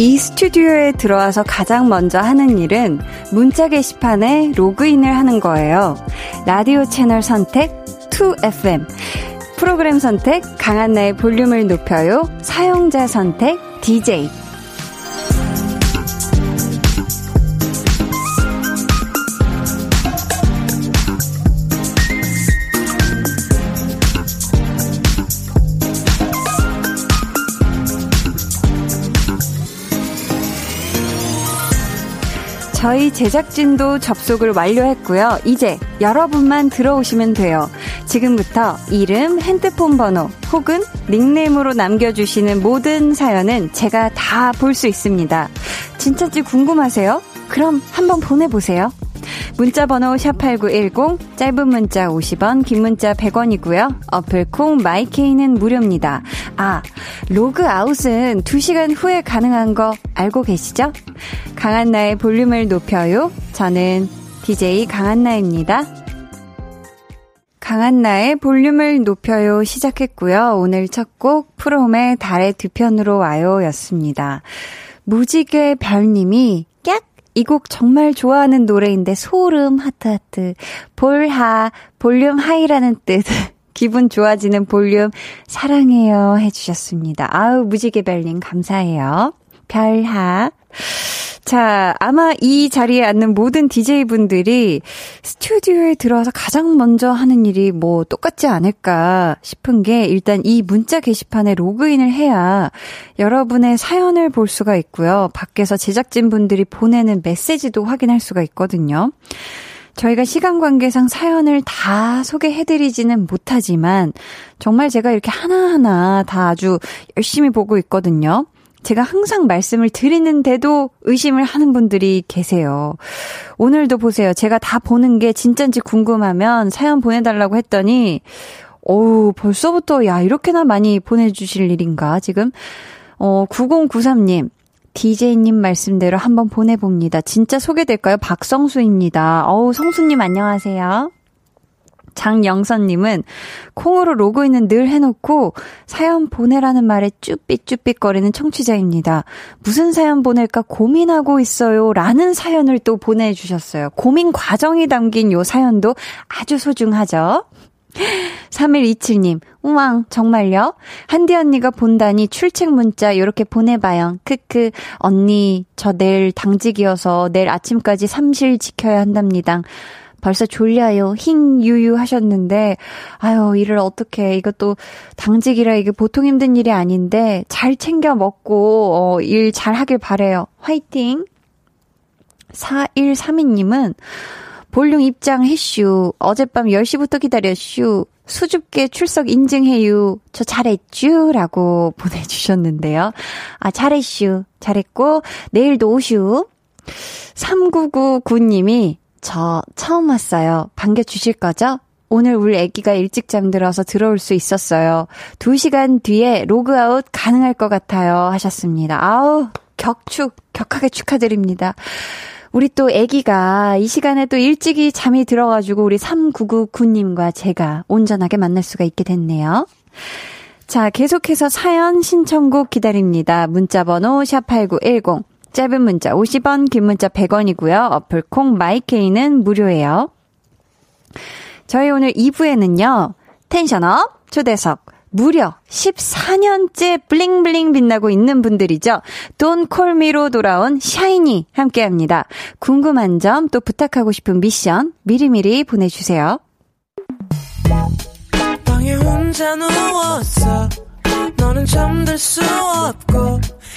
이 스튜디오에 들어와서 가장 먼저 하는 일은 문자 게시판에 로그인을 하는 거예요. 라디오 채널 선택 2FM. 프로그램 선택 강한나의 볼륨을 높여요. 사용자 선택 DJ. 저희 제작진도 접속을 완료했고요. 이제 여러분만 들어오시면 돼요. 지금부터 이름, 핸드폰 번호 혹은 닉네임으로 남겨주시는 모든 사연은 제가 다 볼 수 있습니다. 진짜지 궁금하세요? 그럼 한번 보내보세요. 문자 번호 샵8910, 짧은 문자 50원, 긴 문자 100원이고요. 어플 콩 마이케이는 무료입니다. 아, 로그아웃은 2시간 후에 가능한 거 알고 계시죠? 강한나의 볼륨을 높여요. 저는 DJ 강한나입니다. 강한나의 볼륨을 높여요 시작했고요. 오늘 첫 곡 프롬의 달의 뒤편으로 와요 였습니다. 무지개 별님이 꺅! 이 곡 정말 좋아하는 노래인데 소름 하트하트 볼하 볼륨 hi라는 뜻 기분 좋아지는 볼륨 사랑해요 해주셨습니다. 아우 무지개 별님 감사해요. 별하 자, 아마 이 자리에 앉는 모든 DJ분들이 스튜디오에 들어와서 가장 먼저 하는 일이 뭐 똑같지 않을까 싶은 게 일단 이 문자 게시판에 로그인을 해야 여러분의 사연을 볼 수가 있고요. 밖에서 제작진분들이 보내는 메시지도 확인할 수가 있거든요. 저희가 시간 관계상 사연을 다 소개해드리지는 못하지만 정말 제가 이렇게 하나하나 다 아주 열심히 보고 있거든요. 제가 항상 말씀을 드리는데도 의심을 하는 분들이 계세요. 오늘도 보세요. 제가 다 보는 게 진짠지 궁금하면 사연 보내달라고 했더니, 어우, 벌써부터, 야, 이렇게나 많이 보내주실 일인가, 지금? 어, 9093님. DJ님 말씀대로 한번 보내봅니다. 진짜 소개될까요? 박성수입니다. 어우, 성수님 안녕하세요. 장영선님은 콩으로 로그인은 늘 해놓고 사연 보내라는 말에 쭈삣쭈삣거리는 청취자입니다. 무슨 사연 보낼까 고민하고 있어요. 라는 사연을 또 보내주셨어요. 고민 과정이 담긴 요 사연도 아주 소중하죠. 3127님, 우왕, 정말요? 한디 언니가 본다니 출첵 문자 요렇게 보내봐요. 크크, 언니, 저 내일 당직이어서 내일 아침까지 삼실 지켜야 한답니다. 벌써 졸려요. 힝 유유 하셨는데 아유 일을 어떻게 이것도 당직이라 이게 보통 힘든 일이 아닌데 잘 챙겨 먹고 어, 일 잘 하길 바래요. 화이팅. 4132님은 볼륨 입장 해슈. 어젯밤 10시부터 기다렸슈. 수줍게 출석 인증해요. 저 잘했쥬. 라고 보내주셨는데요. 아, 잘했슈. 잘했고, 내일도 오슈. 3999님이 저 처음 왔어요. 반겨주실 거죠? 오늘 우리 애기가 일찍 잠들어서 들어올 수 있었어요. 2시간 뒤에 로그아웃 가능할 것 같아요. 하셨습니다. 아우, 격축, 격하게 축하드립니다. 우리 또 애기가 이 시간에 또 일찍이 잠이 들어가지고 우리 3999님과 제가 온전하게 만날 수가 있게 됐네요. 자, 계속해서 사연 신청곡 기다립니다. 문자번호 샵8910. 짧은 문자 50원, 긴 문자 100원이고요. 어플 콩 마이케이는 무료예요. 저희 오늘 2부에는요. tension up 초대석 무려 14년째 bling bling 빛나고 있는 분들이죠. Don't Call Me로 돌아온 샤이니 함께 합니다. 궁금한 점 또 부탁하고 싶은 미션 미리미리 보내주세요. 방에 혼자 누웠어. 너는 잠들 수 없고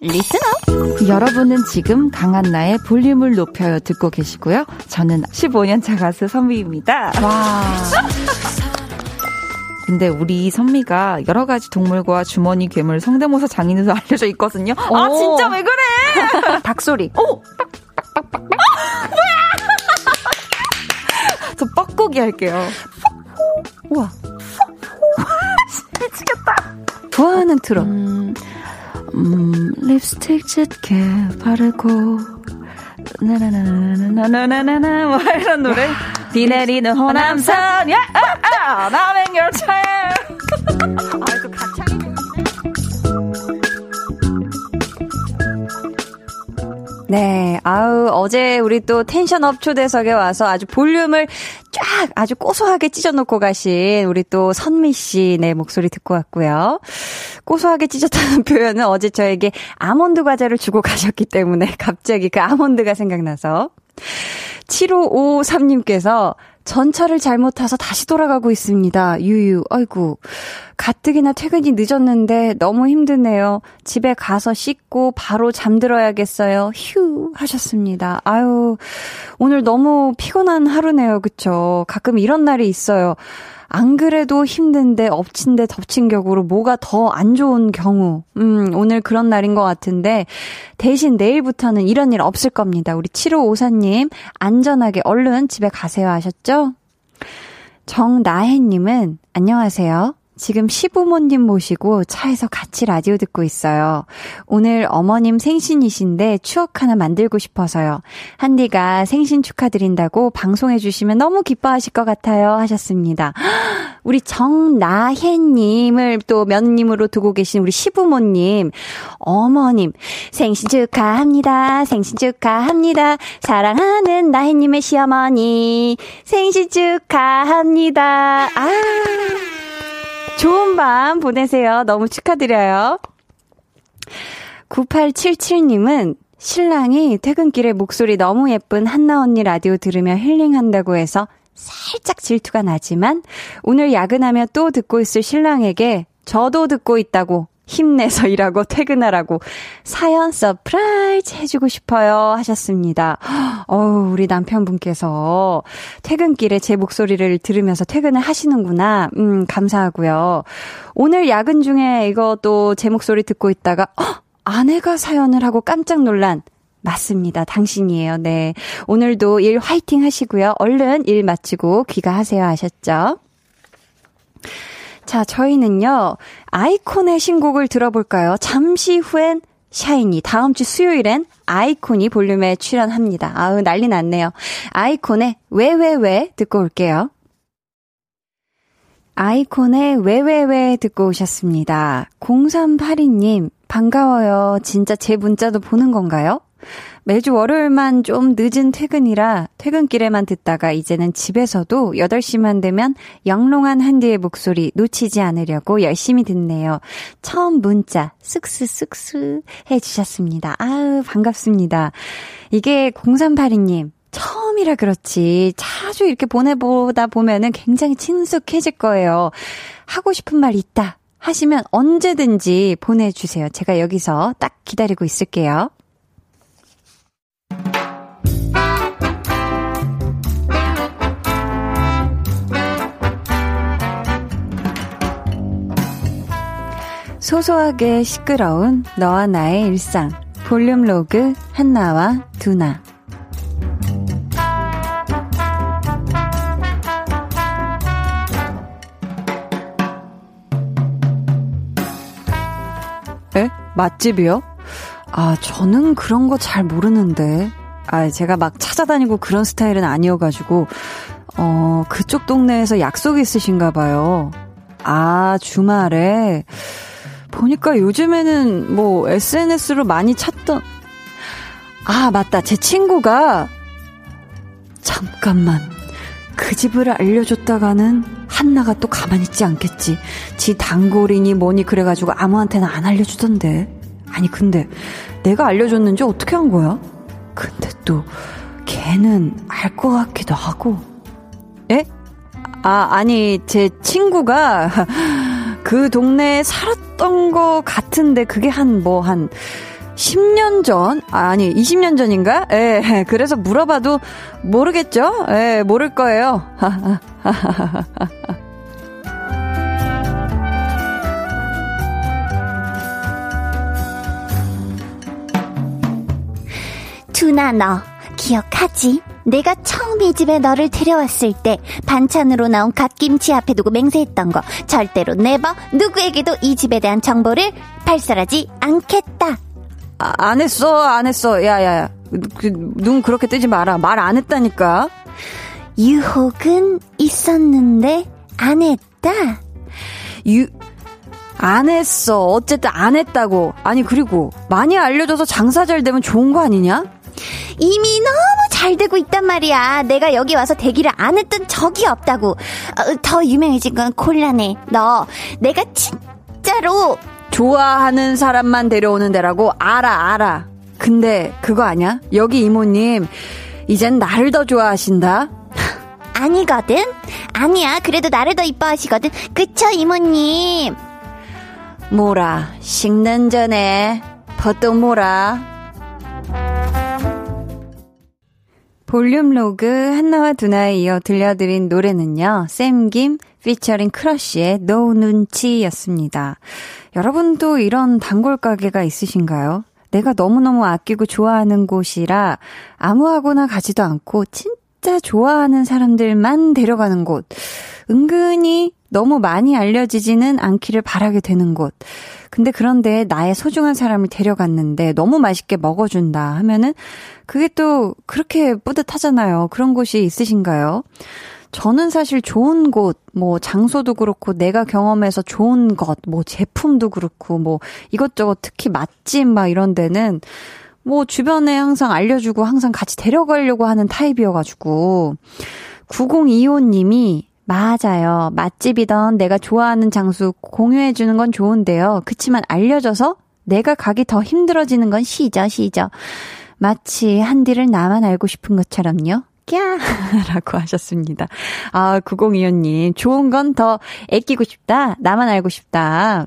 listener 여러분은 지금 강한나의 볼륨을 높여요 듣고 계시고요. 저는 15년 차 가수 선미입니다. 와. 근데 우리 선미가 여러 가지 동물과 주머니 괴물 성대모사 장인으로 알려져 있거든요. 아, 오. 아 진짜 왜 그래? 닭소리. 오. 뭐야? 저 뻐꾸기 할게요. 우와. 미치겠다. 좋아하는 트롯. 음, 음, 립스틱 짙게 바르고 나나나나나나나나나 뭐 이런 노래? 비 내리는 호남선. 야 아, 아, 남행열차에. 아그 가 네, 아우, 어제 우리 또 텐션업 초대석에 와서 아주 볼륨을 쫙 아주 고소하게 찢어놓고 가신 우리 또 선미 씨, 네, 목소리 듣고 왔고요. 고소하게 찢었다는 표현은 어제 저에게 아몬드 과자를 주고 가셨기 때문에 갑자기 그 아몬드가 생각나서. 7553님께서 전철을 잘못 타서 다시 돌아가고 있습니다. 유유, 아이고. 가뜩이나 퇴근이 늦었는데 너무 힘드네요. 집에 가서 씻고 바로 잠들어야겠어요. 휴, 하셨습니다. 아유, 오늘 너무 피곤한 하루네요. 그쵸? 가끔 이런 날이 있어요. 안 그래도 힘든데 엎친 데 덮친 격으로 뭐가 더 안 좋은 경우. 음, 오늘 그런 날인 것 같은데 대신 내일부터는 이런 일 없을 겁니다. 우리 7554님 안전하게 얼른 집에 가세요 하셨죠? 정나혜님은 안녕하세요. 지금 시부모님 모시고 차에서 같이 라디오 듣고 있어요. 오늘 어머님 생신이신데 추억 하나 만들고 싶어서요. 한디가 생신 축하드린다고 방송해 주시면 너무 기뻐하실 것 같아요. 하셨습니다. 우리 정나혜님을 또 며느님으로 두고 계신 우리 시부모님, 어머님, 생신 축하합니다. 생신 축하합니다. 사랑하는 나혜님의 시어머니, 생신 축하합니다. 아. 좋은 밤 보내세요. 너무 축하드려요. 9877님은 신랑이 퇴근길에 목소리 너무 예쁜 한나 언니 라디오 들으며 힐링한다고 해서 살짝 질투가 나지만 오늘 야근하며 또 듣고 있을 신랑에게 저도 듣고 있다고 힘내서 일하고 퇴근하라고 사연 surprise 해주고 싶어요 하셨습니다. 어우, 우리 남편분께서 퇴근길에 제 목소리를 들으면서 퇴근을 하시는구나. 음, 감사하고요. 오늘 야근 중에 이것도 제 목소리 듣고 있다가, 어, 아내가 사연을 하고 깜짝 놀란 맞습니다. 당신이에요. 네. 오늘도 일 화이팅 하시고요. 얼른 일 마치고 귀가하세요 하셨죠? 자, 저희는요, 아이콘의 신곡을 들어볼까요? 잠시 후엔 샤이니. 다음 주 수요일엔 아이콘이 볼륨에 출연합니다. 아우, 난리 났네요. 아이콘의 왜, 왜, 왜 듣고 올게요. 아이콘의 왜, 왜, 왜 듣고 오셨습니다. 0382님, 반가워요. 진짜 제 문자도 보는 건가요? 매주 월요일만 좀 늦은 퇴근이라 퇴근길에만 듣다가 이제는 집에서도 8시만 되면 영롱한 한디의 목소리 놓치지 않으려고 열심히 듣네요. 처음 문자 쓱쓱쓱쓱 해주셨습니다. 아우, 반갑습니다. 이게 0382님, 처음이라 그렇지 자주 이렇게 보내보다 보면은 굉장히 친숙해질 거예요. 하고 싶은 말 있다 하시면 언제든지 보내주세요. 제가 여기서 딱 기다리고 있을게요. 소소하게 시끄러운 너와 나의 일상 볼륨 로그 한나와 두나 에? 맛집이요? 아, 저는 그런 거 잘 모르는데. 아, 제가 막 찾아다니고 그런 스타일은 아니어가지고, 어, 그쪽 동네에서 약속 있으신가 봐요. 아, 주말에. 보니까 요즘에는 뭐 SNS로 많이 찾던 아 맞다. 제 친구가 잠깐만. 그 집을 알려줬다가는 한나가 또 가만히 있지 않겠지. 지 단골이니 뭐니 그래가지고 아무한테나 안 알려주던데. 아니 근데 내가 알려줬는지 어떻게 한 거야? 근데 또 걔는 알 것 같기도 하고. 에? 아 아니 제 친구가 그 동네에 살았던 것 같은데 그게 한 뭐 한 10년 전? 아니, 20년 전인가? 예, 그래서 물어봐도 모르겠죠? 예, 모를 거예요. 두나 너 기억하지? 내가 처음 이 집에 너를 데려왔을 때 반찬으로 나온 갓김치 앞에 두고 맹세했던 거 절대로 네버 누구에게도 이 집에 대한 정보를 발설하지 않겠다. 아, 안 했어, 안 했어. 야, 야, 야. 그, 눈 그렇게 뜨지 마라. 말 안 했다니까. 유혹은 있었는데 안 했다. 유, 안 했어. 어쨌든 안 했다고. 아니, 그리고 많이 알려줘서 장사 잘 되면 좋은 거 아니냐? 이미 너무 잘 되고 있단 말이야. 내가 여기 와서 대기를 안 했던 적이 없다고. 어, 더 유명해진 건 콜라네. 너, 내가 진짜로 좋아하는 사람만 데려오는 데라고 알아, 알아. 근데 그거 아니야? 여기 이모님, 이젠 나를 더 좋아하신다? 아니거든? 아니야. 그래도 나를 더 이뻐하시거든. 그쵸, 이모님? 뭐라, 식는 전에, 버떡 뭐라. 볼륨 로그 한나와 두나에 이어 들려드린 노래는요. 샘김 피처링 크러쉬의 no 눈치였습니다. 여러분도 이런 단골 가게가 있으신가요? 내가 너무너무 아끼고 좋아하는 곳이라 아무하고나 가지도 않고 진짜 좋아하는 사람들만 데려가는 곳. 은근히 너무 많이 알려지지는 않기를 바라게 되는 곳. 근데 그런데 나의 소중한 사람을 데려갔는데 너무 맛있게 먹어준다 하면은 그게 또 그렇게 뿌듯하잖아요. 그런 곳이 있으신가요? 저는 사실 좋은 곳, 뭐 장소도 그렇고 내가 경험해서 좋은 것, 뭐 제품도 그렇고 뭐 이것저것 특히 맛집 막 이런 데는 뭐 주변에 항상 알려주고 항상 같이 데려가려고 하는 타입이어가지고 9025님이 맞아요. 맛집이던 내가 좋아하는 장소 공유해주는 건 좋은데요. 그치만 알려줘서 내가 가기 더 힘들어지는 건 시죠, 시죠. 마치 한디를 나만 알고 싶은 것처럼요. 꺄! 라고 하셨습니다. 아, 9025님. 좋은 건 더 애끼고 싶다. 나만 알고 싶다.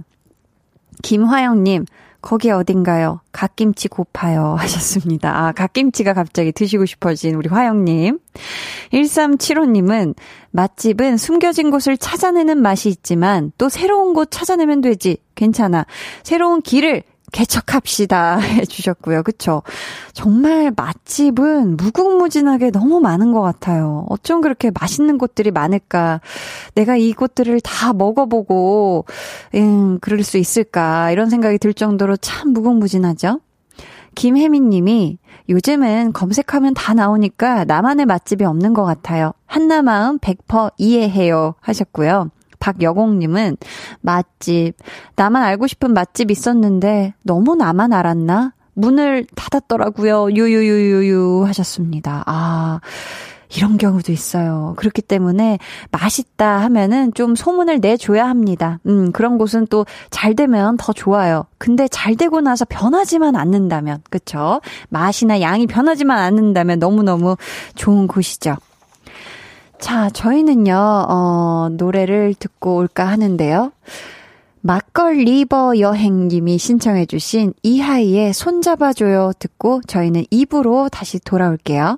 김화영님. 거기 어딘가요? 갓김치 고파요. 하셨습니다. 아, 갓김치가 갑자기 드시고 싶어진 우리 화영님. 1375님은 맛집은 숨겨진 곳을 찾아내는 맛이 있지만 또 새로운 곳 찾아내면 되지. 괜찮아. 새로운 길을 개척합시다 해주셨고요. 그쵸? 정말 맛집은 무궁무진하게 너무 많은 것 같아요. 어쩜 그렇게 맛있는 곳들이 많을까? 내가 이 곳들을 다 먹어보고, 음, 그럴 수 있을까? 이런 생각이 들 정도로 참 무궁무진하죠? 김혜민 님이 요즘은 검색하면 다 나오니까 나만의 맛집이 없는 것 같아요. 한나 마음 100% 이해해요 하셨고요. 박여공님은 맛집. 나만 알고 싶은 맛집 있었는데 너무 나만 알았나? 문을 닫았더라고요. 유유유유유 하셨습니다. 아. 이런 경우도 있어요. 그렇기 때문에 맛있다 하면은 좀 소문을 내줘야 합니다. 음, 그런 곳은 또 잘 되면 더 좋아요. 근데 잘 되고 나서 변하지만 않는다면, 그쵸? 맛이나 양이 변하지만 않는다면 너무너무 좋은 곳이죠. 자, 저희는요, 어, 노래를 듣고 올까 하는데요. 막걸 리버 여행님이 신청해주신 이하이의 손잡아줘요 듣고 저희는 입으로 다시 돌아올게요.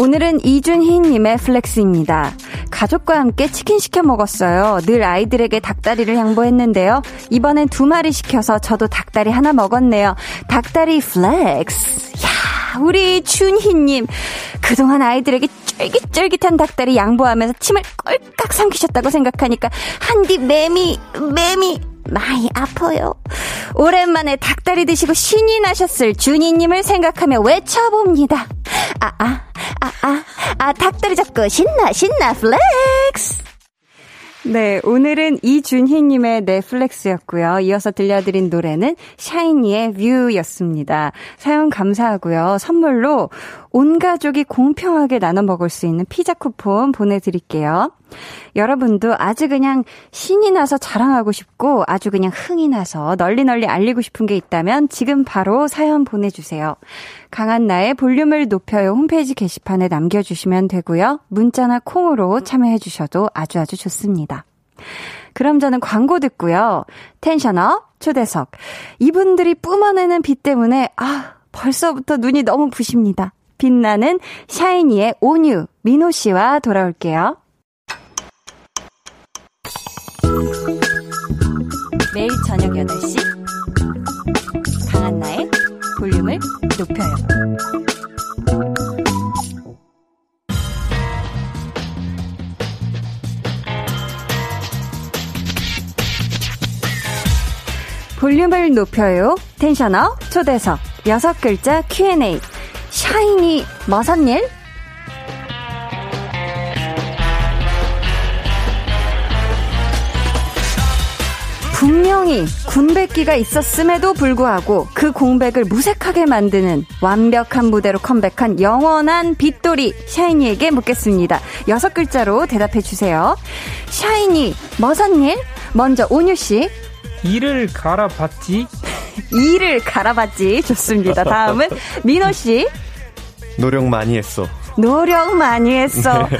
오늘은 이준희님의 flex입니다. 가족과 함께 치킨 시켜 먹었어요. 늘 아이들에게 닭다리를 양보했는데요. 이번엔 두 마리 시켜서 저도 닭다리 하나 먹었네요. 닭다리 flex. 야, 우리 준희님. 그동안 아이들에게 쫄깃쫄깃한 닭다리 양보하면서 침을 꼴깍 삼키셨다고 생각하니까 한디 맴이, 맴이, 많이 아파요. 오랜만에 닭다리 드시고 신이 나셨을 준희님을 생각하며 외쳐봅니다. 아, 아, 아, 아, 아, 닭다리 잡고 신나, 신나, flex! 네, 오늘은 이준희님의 네 flex였고요. 이어서 들려드린 노래는 샤이니의 View였습니다. 사연 감사하고요. 선물로 온 가족이 공평하게 나눠 먹을 수 있는 피자 쿠폰 보내드릴게요. 여러분도 아주 그냥 신이 나서 자랑하고 싶고 아주 그냥 흥이 나서 널리 널리 알리고 싶은 게 있다면 지금 바로 사연 보내주세요. 강한 나의 볼륨을 높여요 홈페이지 게시판에 남겨주시면 되고요. 문자나 콩으로 참여해주셔도 아주 아주 좋습니다. 그럼 저는 광고 듣고요. 텐션업 초대석. 이분들이 뿜어내는 빛 때문에 아 벌써부터 눈이 너무 부십니다. 빛나는 샤이니의 온유 민호 씨와 돌아올게요. 매일 저녁 8시 강한나의 볼륨을 높여요. 볼륨을 높여요. 텐션업 초대석 여섯 글자 Q&A 샤이니 머선일 분명히 군백기가 있었음에도 불구하고 그 공백을 무색하게 만드는 완벽한 무대로 컴백한 영원한 빗돌이 샤이니에게 묻겠습니다. 여섯 글자로 대답해 주세요. 샤이니, 머선 일? 먼저 온유 씨. 이를 갈아봤지. 이를 갈아봤지. 좋습니다. 다음은 민호 씨. 노력 많이 했어. 노력 많이 했어. 네.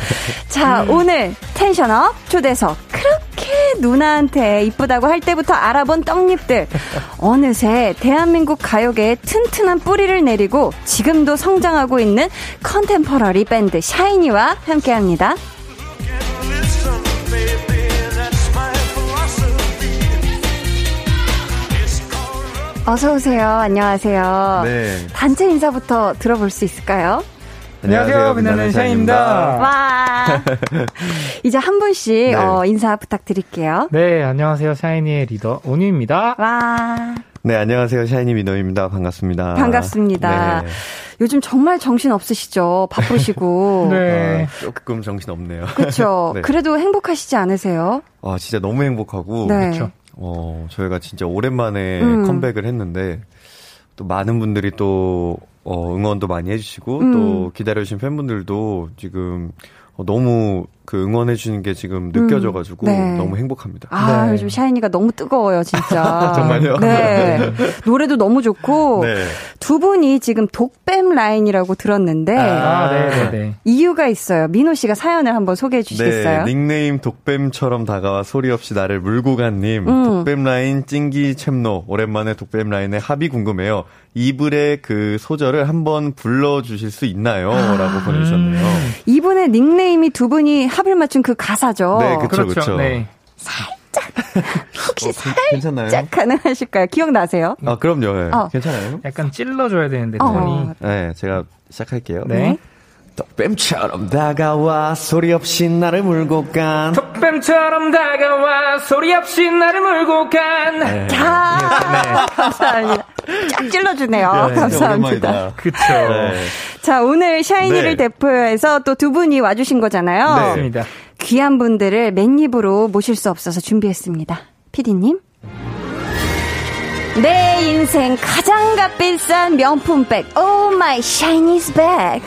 자, 오늘 텐션업 초대석. 그렇게 누나한테 이쁘다고 할 때부터 알아본 떡잎들. 어느새 대한민국 가요계에 튼튼한 뿌리를 내리고 지금도 성장하고 있는 컨템퍼러리 밴드 샤이니와 함께 합니다. 어서 오세요. 안녕하세요. 네. 단체 인사부터 들어볼 수 있을까요? 안녕하세요. 빛나는 샤이니입니다. 와. 이제 한 분씩 네. 어, 인사 부탁드릴게요. 네, 안녕하세요. 샤이니의 리더 온유입니다. 와. 네, 안녕하세요. 샤이니 민호입니다. 반갑습니다. 반갑습니다. 네. 요즘 정말 정신 없으시죠? 바쁘시고. 네. 아, 조금 정신 없네요. 그렇죠. 네. 그래도 행복하시지 않으세요? 아, 진짜 너무 행복하고. 네. 그쵸. 어, 저희가 진짜 오랜만에 음. 컴백을 했는데, 또 많은 분들이 또, 어, 응원도 많이 해주시고, 음. 또 기다려주신 팬분들도 지금 어, 너무 그 응원해 주는 게 지금 느껴져가지고, 네. 너무 행복합니다. 아, 네. 요즘 샤이니가 너무 뜨거워요, 진짜. 정말요? 네. 노래도 너무 좋고. 네. 두 분이 지금 독뱀 라인이라고 들었는데. 아, 네네네. 이유가 있어요. 민호 씨가 사연을 한번 소개해 주시겠어요? 네, 닉네임 독뱀처럼 다가와 소리 없이 나를 물고 간님. 음. 독뱀 라인 찡기 챔노. 오랜만에 독뱀 라인의 합이 궁금해요. 이불의 그 소절을 한번 불러주실 수 있나요? 아. 라고 보내주셨네요. 이분의 닉네임이 두 분이 합을 맞춘 그 가사죠. 네, 그쵸, 그렇죠. 그쵸. 네. 혹시 어, 괜찮나요? 살짝 가능하실까요? 기억나세요? 아, 그럼요. 네. 어. 괜찮아요? 약간 찔러줘야 되는데, 어. 톤이. 네, 제가 시작할게요. 네. 독뱀처럼 다가와 소리 없이 나를 물고 간. 톡뱀처럼 다가와 소리 없이 나를 물고 간. 네. 아, 감사합니다. 쫙 찔러주네요. 네, 감사합니다. 그쵸. 네. 자, 오늘 샤이니를 네. 대표해서 또 두 분이 와주신 거잖아요. 네. 맞습니다. 귀한 분들을 맨입으로 모실 수 없어서 준비했습니다. 피디님. 내 인생 가장 값비싼 명품백, Oh My SHINee's Back.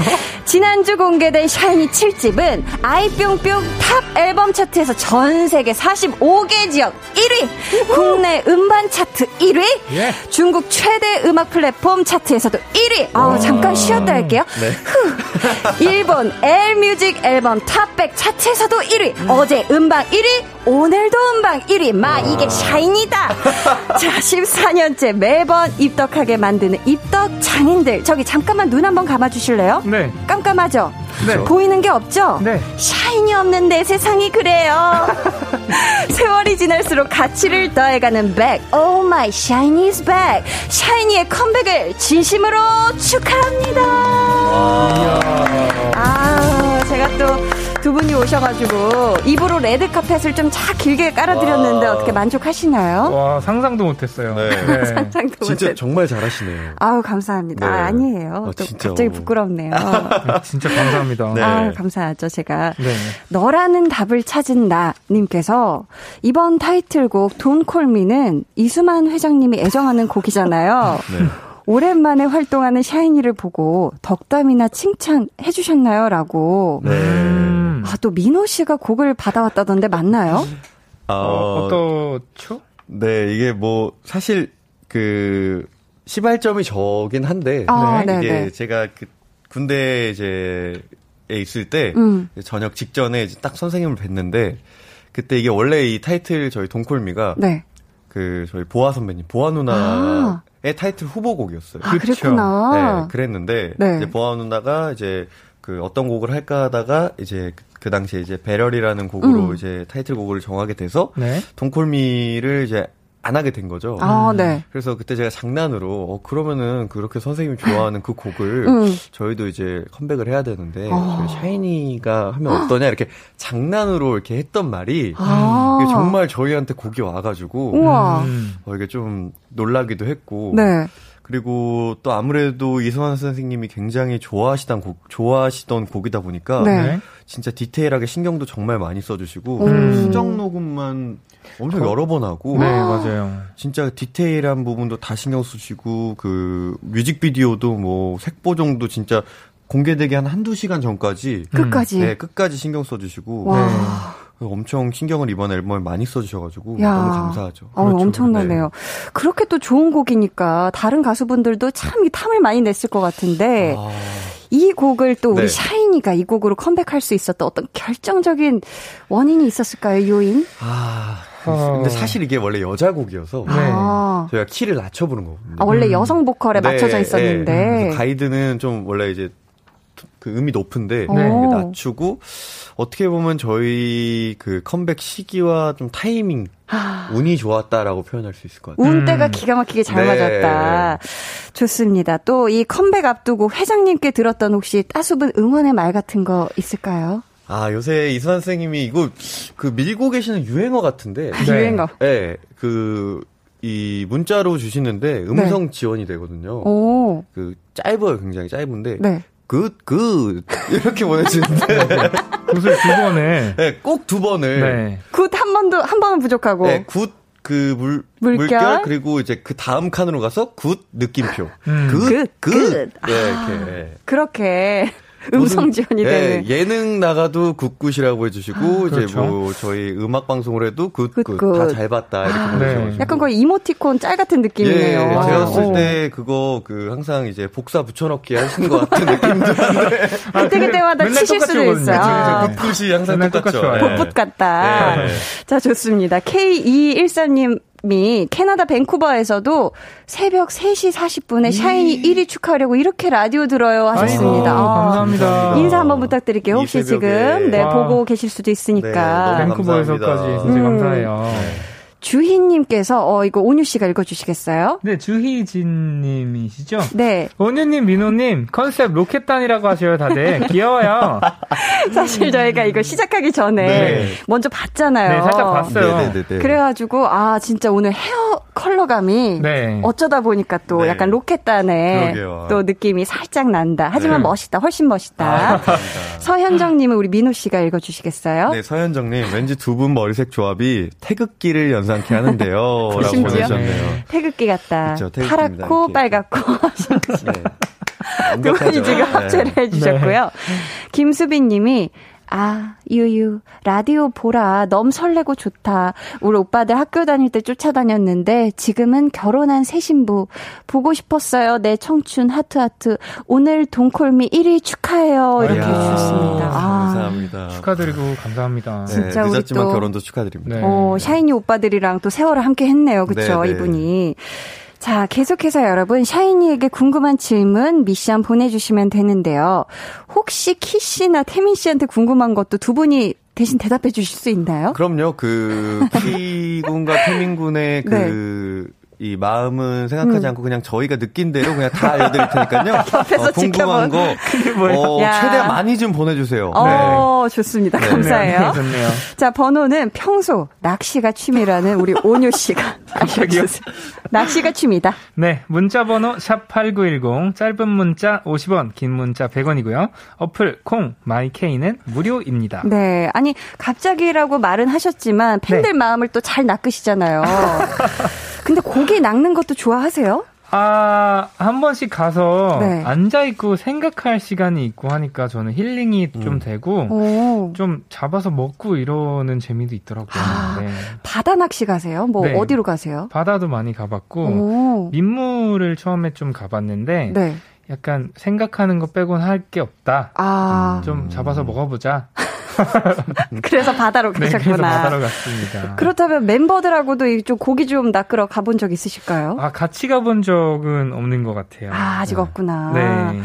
지난주 공개된 샤이니 7집은 아이뿅뿅 탑 앨범 차트에서 전 세계 45개 지역 1위, 국내 음반 차트 1위, 예. 중국 최대 음악 플랫폼 차트에서도 1위. 아 잠깐 쉬었다 할게요. 후. 일본 엘뮤직 앨범 탑백 차트에서도 1위. 어제 음방 1위, 오늘도 음방 1위. 마 이게 샤이니다. 자, 14년째 매번 입덕하게 만드는 입덕 장인들. 저기 잠깐만 눈 한번 감아 주실래요? 네. 깜 깜하죠? 네. 보이는 게 없죠? 네. 샤이니 없는 내 세상이 그래요. 세월이 지날수록 가치를 더해가는 백. Oh my SHINee's Back. 샤이니의 컴백을 진심으로 축하합니다. 아, 두 분이 오셔가지고 입으로 레드 카펫을 좀 쫙 길게 깔아드렸는데 와. 어떻게 만족하시나요? 와, 상상도 못했어요. 네. 상상도 진짜 못해. 정말 잘하시네요. 아우 감사합니다. 네. 아, 아니에요. 아, 또 진짜. 갑자기 부끄럽네요. 네, 진짜 감사합니다. 네. 아 감사하죠 제가. 네. 너라는 답을 찾은 나님께서 이번 타이틀곡 돈 콜미는 이수만 회장님이 애정하는 곡이잖아요. 네. 오랜만에 활동하는 샤이니를 보고 덕담이나 칭찬해 주셨나요? 라고. 네. 음. 아, 또 민호 씨가 곡을 받아왔다던데 맞나요? 아, 어, 어떠죠? 네, 이게 뭐, 사실, 그, 시발점이 저긴 한데, 아, 네, 이게 네. 제가 그, 군대 이제, 에 있을 때, 음. 저녁 직전에 이제 딱 선생님을 뵀는데, 그때 이게 원래 이 타이틀 저희 동콜미가, 네. 그, 저희 보아 선배님, 보아 누나의 타이틀 후보곡이었어요. 아, 그쵸. 그랬구나. 네, 그랬는데, 네. 이제 보아 누나가 이제, 그 어떤 곡을 할까 하다가, 이제 그, 그 당시에 이제 배럴이라는 곡으로 음. 이제 타이틀곡을 정하게 돼서, 네. 동콜미를 이제 안 하게 된 거죠. 아, 네. 그래서 그때 제가 장난으로 어 그러면은 그렇게 선생님이 좋아하는 그 곡을 음. 저희도 이제 컴백을 해야 되는데 어. 샤이니가 하면 어떠냐 이렇게 장난으로 이렇게 했던 말이 아. 이게 정말 저희한테 곡이 와가지고. 음. 어, 이게 좀 놀라기도 했고 네. 그리고 또 아무래도 이승환 선생님이 굉장히 좋아하시던 곡 좋아하시던 곡이다 보니까 네. 네. 진짜 디테일하게 신경도 정말 많이 써주시고 음. 수정 녹음만 엄청 여러 번 하고 네, 맞아요. 진짜 디테일한 부분도 다 신경 쓰시고 그 뮤직비디오도 뭐 색보정도 진짜 공개되기 한 한두 시간 전까지 끝까지. 네, 끝까지 신경 써주시고 와. 네. 엄청 신경을 이번 앨범에 많이 써주셔가지고 야. 너무 감사하죠. 어, 그렇죠. 엄청나네요. 그렇게 또 좋은 곡이니까 다른 가수분들도 참 이 탐을 많이 냈을 것 같은데 아, 이 곡을 또 우리 네. 샤이니가 이 곡으로 컴백할 수 있었던 어떤 결정적인 원인이 있었을까요, 요인? 아, 어. 근데 사실 이게 원래 여자 곡이어서 네. 아, 저희가 키를 낮춰 부른 거거든요. 아, 원래 음. 여성 보컬에 네, 맞춰져 네. 있었는데. 그래서 가이드는 좀 원래 이제 그 음이 높은데 네. 낮추고 어떻게 보면 저희 그 컴백 시기와 좀 타이밍 아, 운이 좋았다라고 표현할 수 있을 것 같아요. 운 때가 음. 기가 막히게 잘 네. 맞았다. 좋습니다. 또 이 컴백 앞두고 회장님께 들었던 혹시 따수분 응원의 말 같은 거 있을까요? 아 요새 이수환 선생님이 이거 그 밀고 계시는 유행어 같은데, 아, 네. 유행어. 네, 그 이 문자로 주시는데 음성 지원이 되거든요. 네. 오, 그 짧아요, 굉장히 짧은데. 네. good, good. 이렇게 보내주는데. good을 두 번에. 네, 꼭 두 번을. 네. good 한 번도, 한 번은 부족하고. 네, good, 그 물, 물결? 물결? 그리고 이제 그 다음 칸으로 가서 good, 느낌표. 음. good, good, good. good. 아. 네, 이렇게. 네. 그렇게 음성 지원이 네, 되는. 예능 나가도 good good이라고 해주시고, 이제 그렇죠. 뭐, 저희 음악 방송을 해도 good good. good good. 다 잘 봤다. 이렇게 보내주셔가지고. 약간 거의 이모티콘 짤 같은 느낌이네요. 예. 제가 봤을 어. 때 그거 그 항상 이제 복사 붙여넣기 하시는 것 같은 느낌도 한데. 그때 그때마다 맨날 치실 똑같이 수도. 있어요. 아, 굿굿이 항상 똑같죠. 예. 복붙 같다. 네. 자, 좋습니다. K2213님. 이 캐나다 밴쿠버에서도 새벽 3시 40분에 샤이니 1위 축하하려고 이렇게 라디오 들어요 하셨습니다. 아이고, 아, 감사합니다. 인사 한번 부탁드릴게요. 이 혹시. 지금 네, 와. 보고 계실 수도 있으니까. 네, 밴쿠버에서까지. 진짜 음. 감사해요. 주희님께서 어 이거 온유 씨가 읽어주시겠어요? 네, 주희진님이시죠? 네, 원유님, 민호님, 컨셉 로켓단이라고 하셔요, 다들. 귀여워요. 사실 저희가 이거 시작하기 전에 네. 먼저 봤잖아요. 네, 살짝 봤어요. 네네네. 그래가지고 아 진짜 오늘 헤어 컬러감이 네. 어쩌다 보니까 또 네. 약간 로켓단의 그러게요. 또 느낌이 살짝 난다. 하지만 네. 멋있다, 훨씬 멋있다. 서현정님은 우리 민호 씨가 읽어주시겠어요? 네, 서현정님, 왠지 두 분 머리색 조합이 태극기를 연상 케 하는데요. 라고 심지어? 보내주셨네요. 태극기 같다. 태극기입니다, 파랗고 이렇게. 빨갛고 네. 두. 분이 지금 합체를 네. 해주셨고요. 김수빈 님이 아, 유유, 라디오 보라. 너무 설레고 좋다. 우리 오빠들 학교 다닐 때 쫓아다녔는데, 지금은 결혼한 새 신부. 보고 싶었어요. 내 청춘, 하트하트. 오늘 동콜미 1위 축하해요. 이렇게 해주셨습니다. 아, 감사합니다. 축하드리고 감사합니다. 네, 진짜 우리 늦었지만 또- 결혼도 축하드립니다. 네. 어, 샤이니 오빠들이랑 또 세월을 함께 했네요. 그쵸? 네, 네. 이분이. 자, 계속해서 여러분, 샤이니에게 궁금한 질문, 미션 보내주시면 되는데요. 혹시 키 씨나 태민 씨한테 궁금한 것도 두 분이 대신 대답해 주실 수 있나요? 그럼요. 그, 키군과 태민 군의 그, 네. 이 마음은 생각하지 음. 않고 그냥 저희가 느낀 대로 그냥 다 알려드릴 테니까요. 옆에서 어, 궁금한 거 어, 야. 최대한 많이 좀 보내주세요. 어, 좋습니다. 네. 감사해요. 네, 좋네요. 자, 번호는 평소 낚시가 취미라는 우리 오뉴 씨가? 알려주세요. 낚시가 취미다. 네, 문자 번호 샵 8910 짧은 문자 50원, 긴 문자 100원이고요. 어플 콩 마이케이는 무료입니다. 네. 아니, 갑자기라고 말은 하셨지만 팬들 네. 마음을 또 잘 낚으시잖아요. 근데 고기 낚는 것도 좋아하세요? 아, 한 번씩 가서 네. 앉아 있고 생각할 시간이 있고 하니까 저는 힐링이 좀 되고 오. 좀 잡아서 먹고 이러는 재미도 있더라고요. 아. 네. 바다 낚시 가세요? 뭐 네. 어디로 가세요? 바다도 많이 가봤고 오. 민물을 처음에 좀 가봤는데 네. 약간 생각하는 거 빼곤 할 게 없다. 아, 좀 잡아서 먹어보자. 그래서 바다로 네, 그래서 가셨구나. 바다로 갔습니다. 그렇다면 멤버들하고도 이좀 고기 좀 낚으러 가본 적 있으실까요? 아, 같이 가본 적은 없는 것 같아요. 아, 아직 없구나. 네.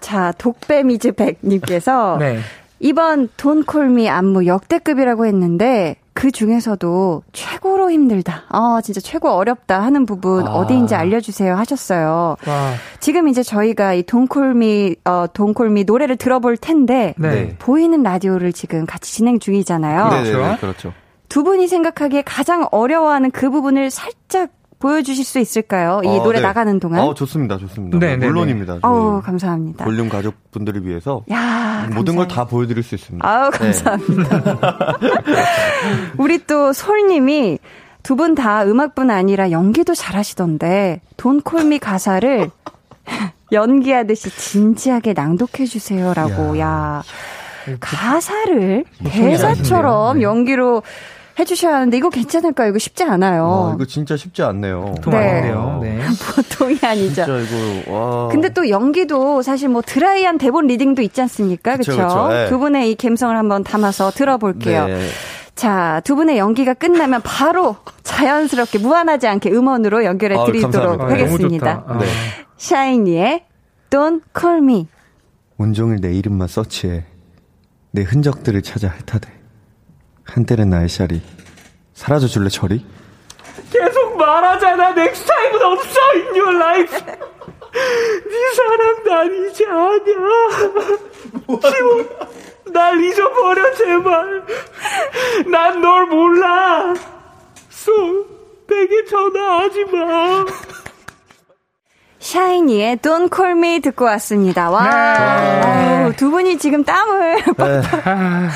자, 독배미즈 백님께서 네. 이번 돈콜미 안무 역대급이라고 했는데 그 중에서도 최고로 힘들다. 아, 진짜 최고 어렵다 하는 부분 아. 어디인지 알려주세요 하셨어요. 와, 지금 이제 저희가 이 돈콜미, 어, 돈콜미 노래를 들어볼 텐데 네. 네. 보이는 라디오를 지금 같이 진행 중이잖아요. 네, 네, 네, 그렇죠. 그렇죠. 두 분이 생각하기에 가장 어려워하는 그 부분을 살짝 보여주실 수 있을까요? 이 어, 노래 네. 나가는 동안. 어, 좋습니다, 좋습니다. 네, 네, 물론입니다. 저희 감사합니다. 볼륨 가족분들을 위해서 야, 모든 걸. 다 보여드릴 수 있습니다. 아우, 네. 감사합니다. 우리 또 솔님이 두 분 다 음악뿐 아니라 연기도 잘하시던데, Don't Call Me 가사를 연기하듯이 진지하게 낭독해 주세요라고, 야. 가사를 대사처럼. 네. 연기로 해주셔야 하는데, 이거 괜찮을까요? 이거 쉽지 않아요. 와, 이거 진짜 쉽지 않네요. 보통 네. 아닌데요. 네. 보통이 아니죠. 진짜 이거 와. 근데 또 연기도 사실 뭐 드라이한 대본 리딩도 있지 않습니까? 그쵸, 그렇죠? 네. 두 분의 이 감성을 한번 담아서 들어볼게요. 네. 자, 두 분의 연기가 끝나면 바로 자연스럽게 무한하지 않게 음원으로 연결해 드리도록. 아, 하겠습니다. 아. 네. 샤이니의 Don't Call Me. 온종일 내 이름만 서치해 내 흔적들을 찾아 핥아대 한때는 나의 샤리 사라져 줄래 저리 계속 말하잖아. Next time은 없어. In your life. 네 사랑 난 이제 아냐. 지금 날 잊어버려 제발. 난 널 몰라. So 내게 전화하지 마. 샤이니의 Don't Call Me 듣고 왔습니다. 와. 네. 아우, 두 분이 지금 땀을 아,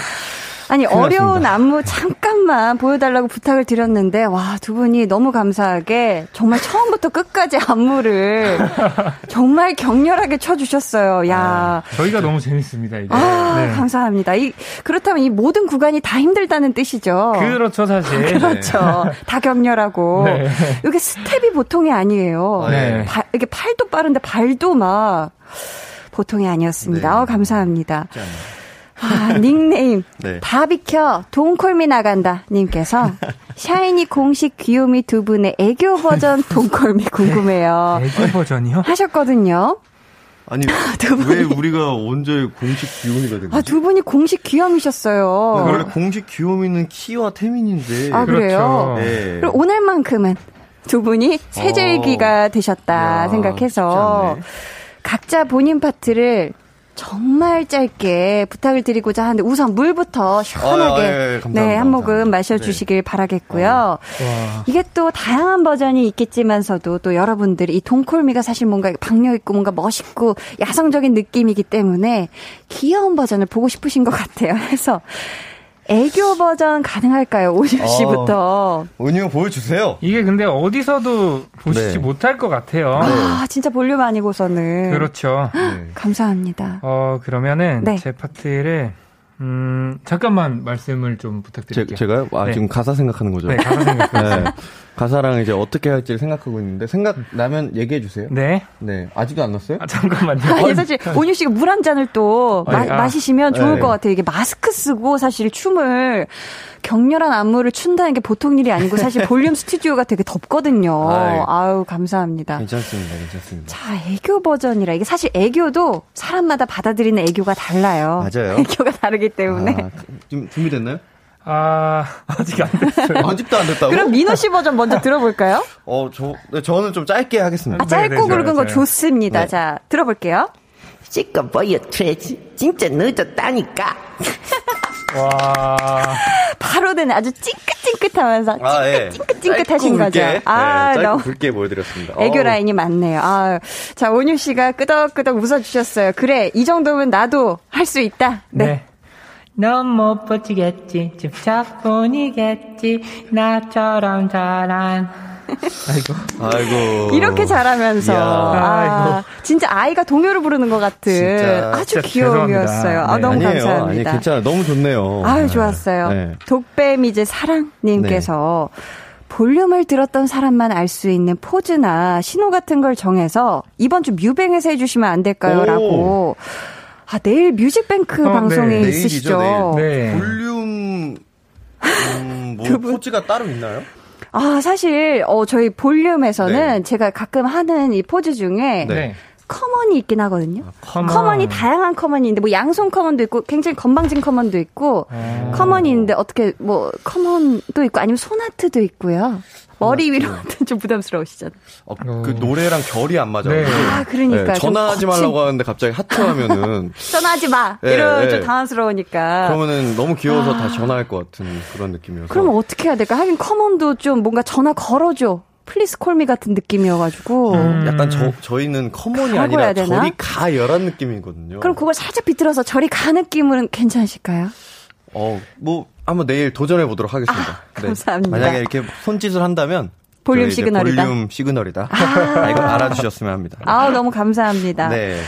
아니 어려운. 안무 잠깐만 보여달라고 부탁을 드렸는데 와 두 분이 너무 감사하게 정말 처음부터 끝까지 안무를 정말 격렬하게 쳐주셨어요. 야. 저희가 너무 재밌습니다, 이게. 아, 네. 감사합니다. 이, 그렇다면 이 모든 구간이 다 힘들다는 뜻이죠. 그렇죠, 사실. 그렇죠. 다 격렬하고. 네. 이게 스텝이 보통이 아니에요. 네. 발- 이게 팔도 빠른데 발도 막 보통이 아니었습니다. 네. 어, 감사합니다. 아, 닉네임. 네. 다 비켜. 돈콜미 나간다. 님께서 샤이니 공식 귀요미 두 분의 애교 버전 돈콜미 궁금해요. 애교 버전이요? 하셨거든요. 아니 왜 우리가 언제 공식 귀요미가 된 아, 거지? 두 분이 공식 귀요미셨어요. 원래 공식 귀요미는 키와 태민인데 아, 그래요? 그렇죠. 네. 그리고 오늘만큼은 두 분이 세절기가 되셨다 야, 생각해서 각자 본인 파트를 정말 짧게 부탁을 드리고자 하는데 우선 물부터 시원하게 아, 예, 예. 네, 한 모금 감사합니다. 마셔 주시길 바라겠고요. 와. 이게 또 다양한 버전이 있겠지만서도 또 여러분들이 이 동콜미가 사실 뭔가 박력 있고 뭔가 멋있고 야성적인 느낌이기 때문에 귀여운 버전을 보고 싶으신 것 같아요. 그래서 애교 버전 가능할까요? 오유 씨부터. 은희 형 보여주세요. 이게 근데 어디서도 보시지 네. 못할 것 같아요. 아, 진짜 볼륨 아니고서는. 그렇죠. 네. 감사합니다. 어, 그러면은 네. 제 파트를 음, 잠깐만 말씀을 좀 제, 부탁드릴게요. 제 가요? 아, 네. 지금 가사 생각하는 거죠? 네, 가사 생각. 네. 가사랑 이제 어떻게 할지를 생각하고 있는데 생각 나면 얘기해 주세요. 네. 네. 아직도 안 났어요? 아, 잠깐만요. 아니, 사실, 온유 씨가 물 한 잔을 또 마, 아니, 아. 마시시면 좋을 네. 것 같아요. 이게 마스크 쓰고 사실 춤을, 격렬한 안무를 춘다는 게 보통 일이 아니고 사실 볼륨 스튜디오가 되게 덥거든요. 아이. 아유, 감사합니다. 괜찮습니다. 괜찮습니다. 자, 애교 버전이라. 이게 사실 애교도 사람마다 받아들이는 애교가 달라요. 맞아요. 애교가 다르기 때문에. 아, 좀 준비됐나요? 아, 아직 안 됐어요. 아직도 안 됐다고? 그럼 민호 씨 버전 먼저 들어볼까요? 어, 저, 네, 저는 좀 짧게 하겠습니다. 아, 짧고 네, 네, 굵은 좋아요, 거. 좋습니다. 네. 자, 들어볼게요. 씻고 보여줘야지. 진짜 늦었다니까. 와. 바로 되네. 아주 찡긋찡긋하면서 아, 예. 찡긋찡긋하신 거죠. 굵게, 아, 네, 짧고 너무 굵게 보여드렸습니다. 애교. 라인이 많네요. 아, 자, 온유 씨가 끄덕끄덕 웃어주셨어요. 그래, 이 정도면 나도 할 수 있다. 네. 네. 넌 못 버티겠지. 집착뿐이겠지. 나처럼 잘한. 아이고. 아이고. 이렇게 잘하면서. 아. 진짜 아이가 동요를 부르는 것 같은 진짜, 아주 진짜 귀여움이었어요. 아, 네. 너무 아니에요. 감사합니다. 아니, 괜찮아요. 너무 좋네요. 아유, 네. 좋았어요. 네. 독뱀 이제 사랑님께서 볼륨을 들었던 사람만 알 수 있는 포즈나 신호 같은 걸 정해서 이번 주 뮤뱅에서 해주시면 안 될까요? 오. 라고. 아, 내일 뮤직뱅크 어, 방송이 네. 있으시죠? 내일이죠, 내일. 네. 볼륨, 음, 뭐, 두 분. 포즈가 따로 있나요? 아, 사실, 어, 저희 볼륨에서는 네. 제가 가끔 하는 이 포즈 중에 네. 커먼이 있긴 하거든요. 커먼. 커먼 이 다양한 커먼이 있는데 뭐 양손 커먼도 있고 굉장히 건방진 커먼도 있고 어. 커먼이 있는데 어떻게 뭐 커먼도 있고 아니면 손아트도 있고요. 머리 위로 하면 좀 부담스러우시잖아요. 어, 그 노래랑 결이 안 맞아요. 네. 아, 그러니까. 좀 전화하지 말라고 하는데 갑자기 하트 하면은 전화하지 마. 네, 이러면 좀 네. 당황스러우니까. 그러면은 너무 귀여워서 다시 전화할 것 같은 그런 느낌이어서. 아. 그러면 어떻게 해야 될까? 하긴 come on도 좀 뭔가 전화 걸어줘. please call me 같은 느낌이어가지고. 음. 약간 저 저희는 come on이 아니라? 저리 가 이런 느낌이거든요. 그럼 그걸 살짝 비틀어서 저리 가 느낌은 괜찮으실까요? 어, 뭐 한번 내일 도전해 보도록 하겠습니다. 아, 감사합니다. 만약에 이렇게 손짓을 한다면 볼륨 시그널이다. 볼륨 시그널이다. 아, 이거 알아주셨으면 합니다. 아 너무 감사합니다. 네.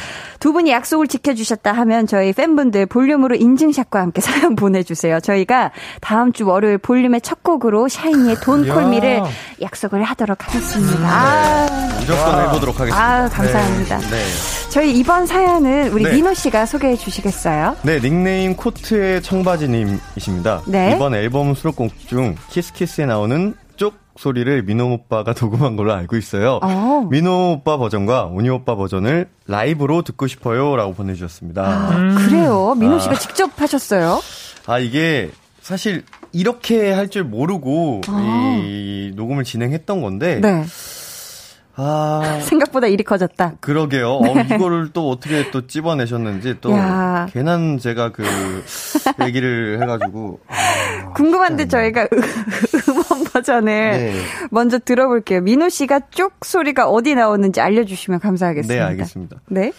두 분이 약속을 지켜주셨다 하면 저희 팬분들 볼륨으로 인증샷과 함께 사연 보내주세요. 저희가 다음 주 월요일 볼륨의 첫 곡으로 샤이니의 Don't Call Me를 야. 약속을 하도록 하겠습니다. 아, 무조건 해보도록 하겠습니다. 아, 감사합니다. 네. 저희 이번 사연은 우리 네. 민호 씨가 소개해 주시겠어요? 네, 닉네임 코트의 청바지님이십니다. 네. 이번 앨범 수록곡 중 Kiss Kiss에 나오는 쪽 소리를 민호 오빠가 녹음한 걸로 알고 있어요. 어. 민호 오빠 버전과 온유 오빠 버전을 라이브로 듣고 싶어요라고 보내주셨습니다. 아, 그래요. 민호 씨가 직접 하셨어요? 아 이게 사실 이렇게 할 줄 모르고 아. 이 녹음을 진행했던 건데 네. 아 생각보다 일이 커졌다. 그러게요. 어, 이거를 또 어떻게 또 찝어내셨는지 또 야. 괜한 제가 그 얘기를 해가지고 궁금한데 저희가 음원 버전을 네. 먼저 들어볼게요. 민호 씨가 쪽 소리가 어디 나오는지 알려주시면 감사하겠습니다. 네 알겠습니다. 네.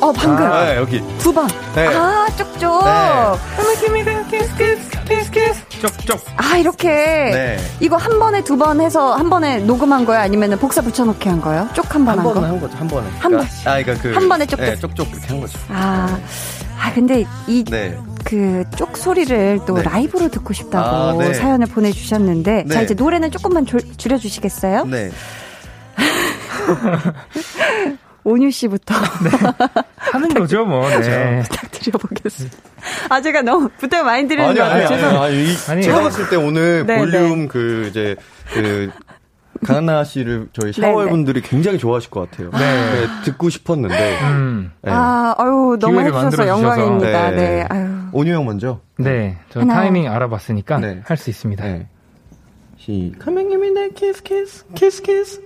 어, 방금. 아, 여기 두 번. 네. 아, 쪽쪽. 쪽쪽. 아, 이렇게. 네. 이거 한 번에 두 번 해서 한 번에 녹음한 거야? 아니면 복사 붙여놓기 한 거예요? 쪽 한 번한한 번은 거? 한 거죠 한 번에. 한 번. 아 그러니까 그 한 번에 쪽쪽. 네, 쪽쪽 그렇게 한 거죠. 아, 아, 근데 이, 네. 그, 쪽 소리를 또 네. 라이브로 듣고 싶다고 아, 네. 사연을 보내주셨는데. 자, 네. 이제 노래는 조금만 줄, 줄여주시겠어요? 네. 온유 씨부터 하는 거죠, 뭐. 네. 부탁드려보겠습니다. 아, 제가 너무 부탁 많이 드리는 것 같아요. 죄송해요. 아니, 이, 아니, 제가. 봤을 때 오늘 네, 볼륨 그 이제 그 강한나 씨를 저희 네, 네. 분들이 굉장히 좋아하실 것 같아요. 네. 네, 듣고 싶었는데. 음. 네. 아, 아유, 너무 해주셔서. 영광입니다. 네. 네. 아유. 온유 형 먼저. 네. 저 하나. 타이밍 알아봤으니까 네. 할수 있습니다. 네. 시. 가맹님이네 키스 키스 키스 키스.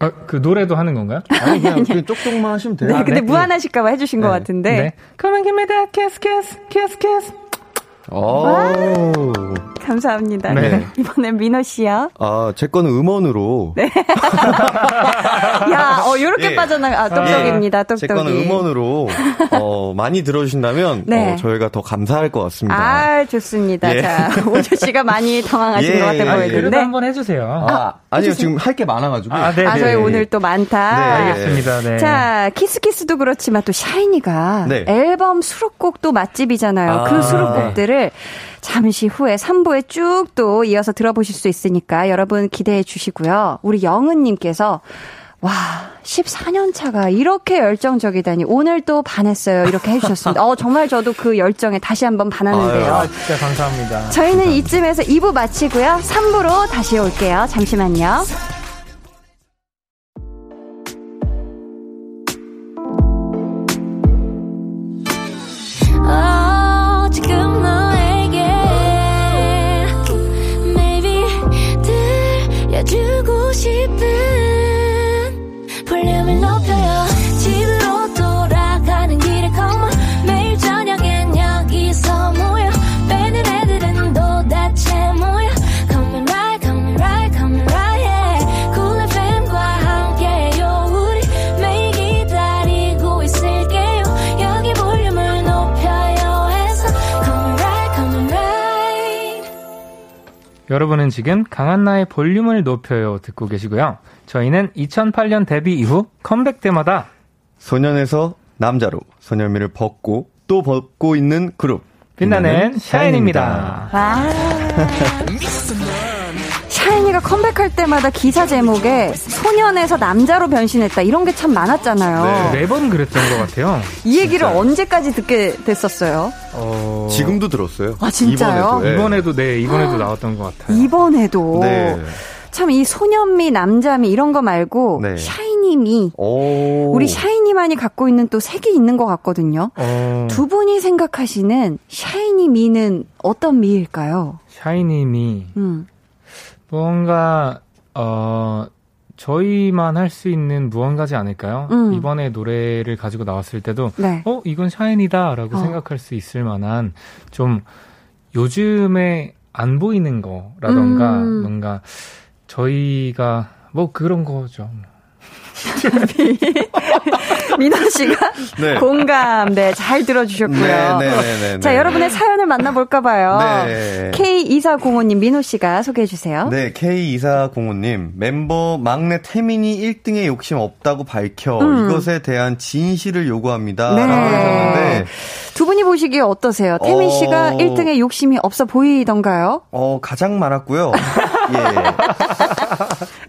어, 그 노래도 하는 건가요? 아니 그냥 그 쪽쪽만 하시면 돼요. 네, 근데 네. 무안하실까봐 해주신 것 네. 같은데. 네. Come and give me that kiss, kiss, kiss, kiss. 오. 감사합니다. 네. 네. 이번엔 민호 씨요. 아, 제 거는 음원으로. 네. 야, 어, 요렇게 예. 빠져나가, 아, 똑똑입니다, 똑똑이. 제 거는 음원으로 어, 많이 들어주신다면 네. 어, 저희가 더 감사할 것 같습니다. 아, 좋습니다. 예. 자, 오조 씨가 많이 당황하신 예, 것 같아 예, 그래도 보이는데. 한번 해주세요. 아, 아 니요 지금 할 게 많아가지고. 아, 네, 아, 네. 저희 오늘 또 많다. 네, 알겠습니다. 네. 자, 키스키스도 그렇지만 또 샤이니가 네. 앨범 수록곡도 맛집이잖아요. 아, 그 수록곡들을 잠시 후에 3부에 쭉 또 이어서 들어보실 수 있으니까 여러분 기대해 주시고요. 우리 영은님께서 와, 14년 차가 이렇게 열정적이다니 오늘 또 반했어요. 이렇게 해주셨습니다. 어, 정말 저도 그 열정에 다시 한번 반하는데요. 아, 진짜 감사합니다. 저희는 이쯤에서 2부 마치고요. 3부로 다시 올게요. 잠시만요. 싶은 여러분은 지금 강한나의 볼륨을 높여요 듣고 계시고요. 저희는 2008년 데뷔 이후 컴백 때마다 소년에서 남자로 소년미를 벗고 또 벗고 있는 그룹 빛나는 샤인입니다. 와. 샤이니가 컴백할 때마다 기사 제목에 소년에서 남자로 변신했다 이런 게 참 많았잖아요. 네. 매번 그랬던 것 같아요. 이 얘기를 언제까지 듣게 됐었어요? 어... 지금도 들었어요. 아, 진짜요? 이번에도, 예. 이번에도 네 이번에도 나왔던 것 같아요. 이번에도 네. 참이 소년미, 남자미 이런 거 말고 네. 샤이니미 오. 우리 샤이니만이 갖고 있는 또 색이 있는 것 같거든요. 어, 두 분이 생각하시는 샤이니미는 어떤 미일까요? 샤이니미 음. 무언가 어 저희만 할 수 있는 무언가지 않을까요? 음. 이번에 노래를 가지고 나왔을 때도 네. 어 이건 샤이니다라고 어. 생각할 수 있을 만한 좀 요즘에 안 보이는 거라던가 음. 뭔가 저희가 뭐 그런 거죠. 민호 씨가 네. 공감, 네, 잘 들어주셨고요. 네, 네, 네, 네, 자, 네. 여러분의 사연을 만나볼까 봐요. 네. K2405님, 민호 씨가 소개해 주세요. 네, K2405님. 멤버 막내 태민이 1등에 욕심 없다고 밝혀 음. 이것에 대한 진실을 요구합니다. 네. 라고 하셨는데, 두 분이 보시기에 어떠세요? 태민 어. 씨가 1등에 욕심이 없어 보이던가요? 어, 가장 많았고요. 예.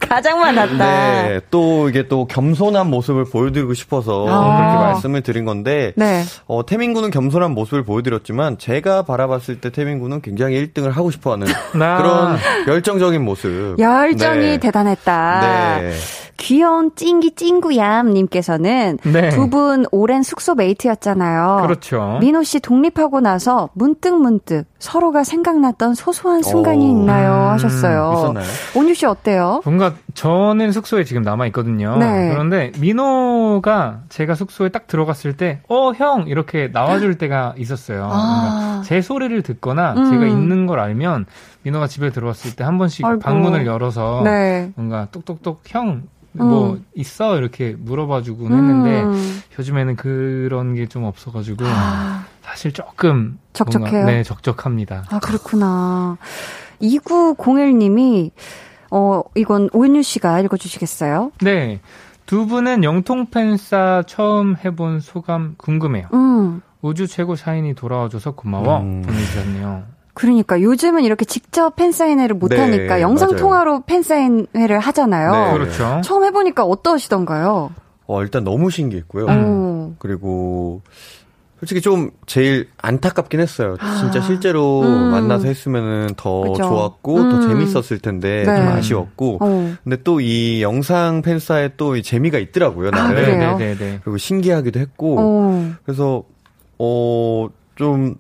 가장 많았다. 네, 또 이게 또 겸손한 모습을 보여드리고 싶어서 아. 그렇게 말씀을 드린 건데, 네. 어, 태민군은 겸손한 모습을 보여드렸지만, 제가 바라봤을 때 태민군은 굉장히 1등을 하고 싶어 하는 나- 그런 열정적인 모습. 열정이 네. 대단했다. 네. 귀여운 찡기 찡구얌님께서는 네. 두분 오랜 숙소 메이트였잖아요. 그렇죠. 민호 씨 독립하고 나서 문득 문득 서로가 생각났던 소소한 순간이 오. 있나요? 음, 하셨어요. 있었나요? 온유 씨 어때요? 뭔가 저는 숙소에 지금 남아 있거든요. 네. 그런데 민호가 제가 숙소에 딱 들어갔을 때, 어, 형! 이렇게 나와줄 때가 있었어요. 아. 제 소리를 듣거나 음. 제가 있는 걸 알면 민호가 집에 들어왔을 때 한 번씩 아이고. 방문을 열어서 네. 뭔가 똑똑똑 형, 뭐 음. 있어? 이렇게 물어봐 주곤 했는데 음. 요즘에는 그런 게 좀 없어가지고 아, 사실 조금 적적해요? 뭔가, 네, 적적합니다. 아, 그렇구나. 2901님이, 어, 이건 오은유 씨가 읽어주시겠어요? 네. 두 분은 영통 팬싸 처음 해본 소감 궁금해요. 음. 우주 최고 샤인이 돌아와줘서 고마워 음. 보내주셨네요. 그러니까 요즘은 이렇게 직접 팬사인회를 못하니까 네, 영상. 통화로 팬사인회를 하잖아요. 네. 그렇죠. 처음 해보니까 어떠시던가요? 어, 일단 너무 신기했고요. 오. 그리고 솔직히 좀 제일 안타깝긴 했어요. 진짜 아. 실제로 음. 만나서 했으면은 더 그죠. 좋았고 음. 더 재밌었을 텐데 네. 좀 아쉬웠고. 어. 근데 또 이 영상 팬사에 또이 재미가 있더라고요. 아, 나름. 그래요? 네네네. 그리고 신기하기도 했고. 어. 그래서 어좀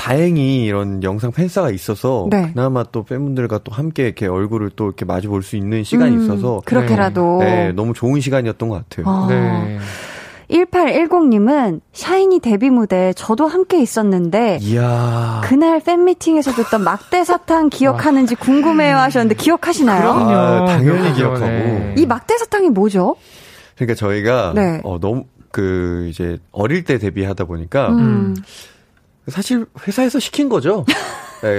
다행히 이런 영상 팬사가 있어서 네. 그나마 또 팬분들과 또 함께 이렇게 얼굴을 또 이렇게 마주 볼 수 있는 시간이 음, 있어서 그렇게라도. 네, 너무 좋은 시간이었던 것 같아요. 어. 네. 1810님은 샤이니 데뷔 무대 저도 함께 있었는데 이야. 그날 팬미팅에서 듣던 막대 사탕 기억하는지 궁금해요 하셨는데 기억하시나요? 그럼요. 아, 당연히. 기억하고. 네. 이 막대 사탕이 뭐죠? 그러니까 저희가 네. 어 너무 그 이제 어릴 때 데뷔하다 보니까 음. 사실 회사에서 시킨 거죠. 네,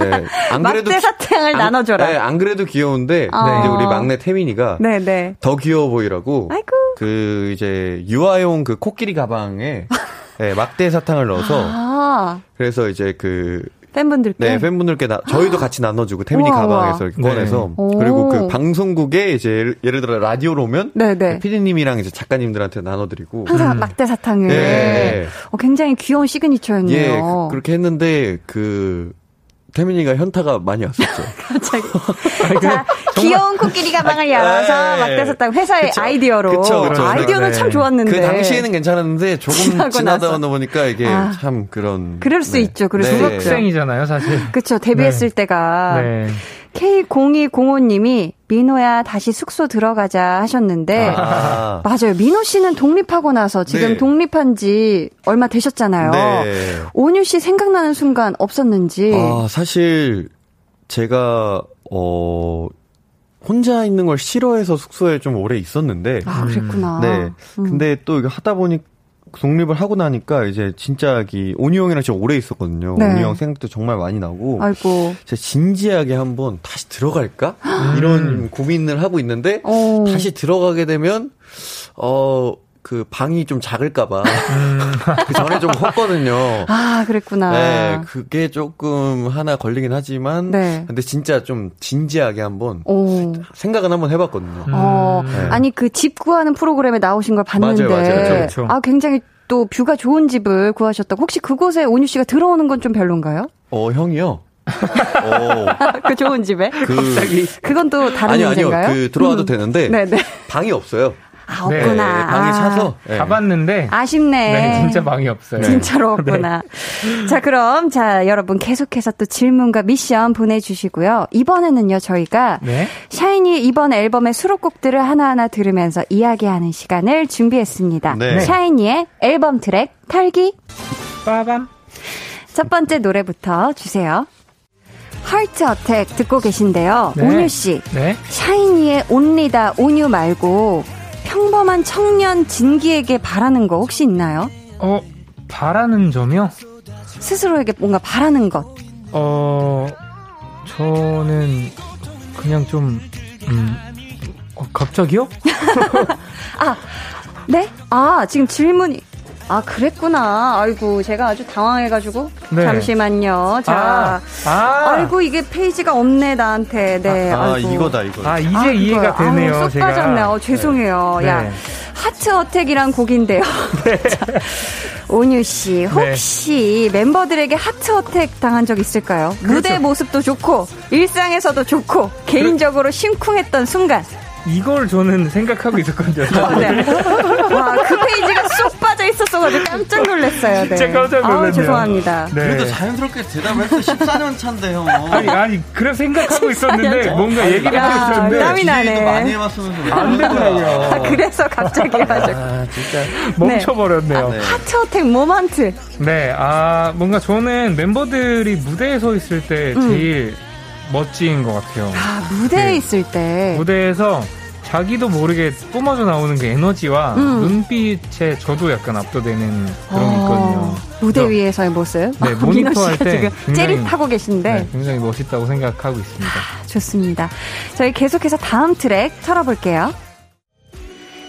안 막대 사탕을 안- 나눠줘라. 네, 안 그래도 귀여운데 어. 이제 우리 막내 태민이가 네네. 더 귀여워 보이라고 아이고. 그 이제 유아용 그 코끼리 가방에 네, 막대 사탕을 넣어서 아, 그래서 이제 그 팬분들께. 네, 팬분들께 나, 저희도 같이 나눠주고 태민이 우와, 가방에서. 이렇게 네. 꺼내서 오. 그리고 그 방송국에 이제 예를, 예를 들어 라디오로 오면 네네. 피디님이랑 이제 작가님들한테 나눠드리고 항상 음. 막대 사탕을. 네. 어, 굉장히 귀여운 시그니처였네요. 예, 그, 그렇게 했는데 그 태민이가 현타가 많이 왔었죠. 갑자기. 자, 귀여운 코끼리 가방을 열어서 네. 막대 사탕 회사의 그쵸. 아이디어로. 그쵸, 그쵸. 아이디어는 네. 참 좋았는데. 그 당시에는 괜찮았는데 조금 지나다. 보니까 이게 아. 참 그런. 그럴 수 있죠. 그럴 수 네. 있죠. 중학생이잖아요, 사실. 그쵸, 데뷔했을 때가. 네. K0205님이 민호야 다시 숙소 들어가자 하셨는데. 아. 맞아요. 민호 씨는 독립하고 나서 지금 네. 독립한 지 얼마 되셨잖아요. 네. 온유 씨 생각나는 순간 없었는지. 아, 사실 제가 어 혼자 있는 걸 싫어해서 숙소에 좀 오래 있었는데 아, 그랬구나. 네. 음. 근데 또 이거 하다 보니 독립을 하고 나니까 이제 진짜 이 온유 형이랑 진짜 오래 있었거든요. 네. 온유 형 생각도 정말 많이 나고 아이고. 진짜 진지하게 한번 다시 들어갈까 이런 고민을 하고 있는데 어. 다시 들어가게 되면 어. 그 방이 좀 작을까봐 그 전에 좀 컸거든요. 아, 그랬구나. 네, 그게 조금 하나 걸리긴 하지만 네. 근데 진짜 좀 진지하게 한번 오. 생각은 한번 해봤거든요. 어, 네. 아니 그 집 구하는 프로그램에 나오신 걸 봤는데 맞아요, 맞아요. 그렇죠, 그렇죠. 아 굉장히 또 뷰가 좋은 집을 구하셨다고 혹시 그곳에 온유 씨가 들어오는 건 좀 별론가요? 어 형이요. 어, 그 좋은 집에? 그 그건 또 다른 아니요 아니요 문제인가요? 그 들어와도 음. 되는데 네 네. 방이 없어요. 아 네, 없구나. 네, 방에 아, 차서 네. 가봤는데 아쉽네. 네, 진짜 방이 없어요. 진짜로 없구나. 자, 그럼, 자, 여러분 계속해서 또 질문과 미션 보내주시고요. 이번에는요, 저희가 네. 샤이니 이번 앨범의 수록곡들을 하나하나 들으면서 이야기하는 시간을 준비했습니다. 네. 샤이니의 앨범 트랙 털기. 빠밤. 첫 번째 노래부터 주세요. Heart Attack 듣고 계신데요. 네. 온유 씨, 네. 샤이니의 온리다 온유 말고 평범한 청년 진기에게 바라는 거 혹시 있나요? 어, 바라는 점이요? 스스로에게 뭔가 바라는 것. 어, 저는 그냥 좀, 음, 어, 갑자기요? 네? 아, 지금 질문이. 아, 그랬구나. 아이고, 제가 아주 당황해가지고. 네. 잠시만요. 자. 아, 아, 아이고, 이게 페이지가 없네, 나한테. 네. 아 아이고. 이거다 이거. 아, 이제 아. 이해가 되네요, 아우, 쏙 제가. 빠졌네. 어, 죄송해요. 네. 야, Heart Attack이란 곡인데요. 자, 온유 씨, 혹시 멤버들에게 heart attack 당한 적 있을까요? 무대 모습도 좋고, 일상에서도 좋고, 개인적으로 심쿵했던 순간. 이걸 저는 생각하고 있었거든요. 네. 와, 그 페이지가 쏙 있었어가지고 깜짝 놀랐어요. 네. 진짜 깜짝 놀랐네요. 아우, 죄송합니다. 네. 그래도 자연스럽게 대답했어. 14년 차인데 형. 아니, 아니, 그래 생각하고 있었는데, 뭔가 얘기를 하고 야, 있었는데. 땀이 나네. 많이 해봤으면서 왜 안. 되더라고요. 아, 그래서 갑자기 해가지고. 아 진짜. 멈춰버렸네요. 네. 하트 어택 모먼트. 네, 아, 뭔가 저는 멤버들이 무대에 서 있을 때 제일 멋진 것 같아요. 아, 무대에 네. 있을 때. 무대에서 자기도 모르게 뿜어져 나오는 그 에너지와 음. 눈빛에 저도 약간 압도되는 그런 게 있거든요. 어, 무대 그래서, 위에서의 모습. 네, 모니터 할 씨가 때 지금 굉장히- 째릿하고 계신데. 네, 굉장히 멋있다고 생각하고 있습니다. 좋습니다. 저희 계속해서 다음 트랙 털어볼게요.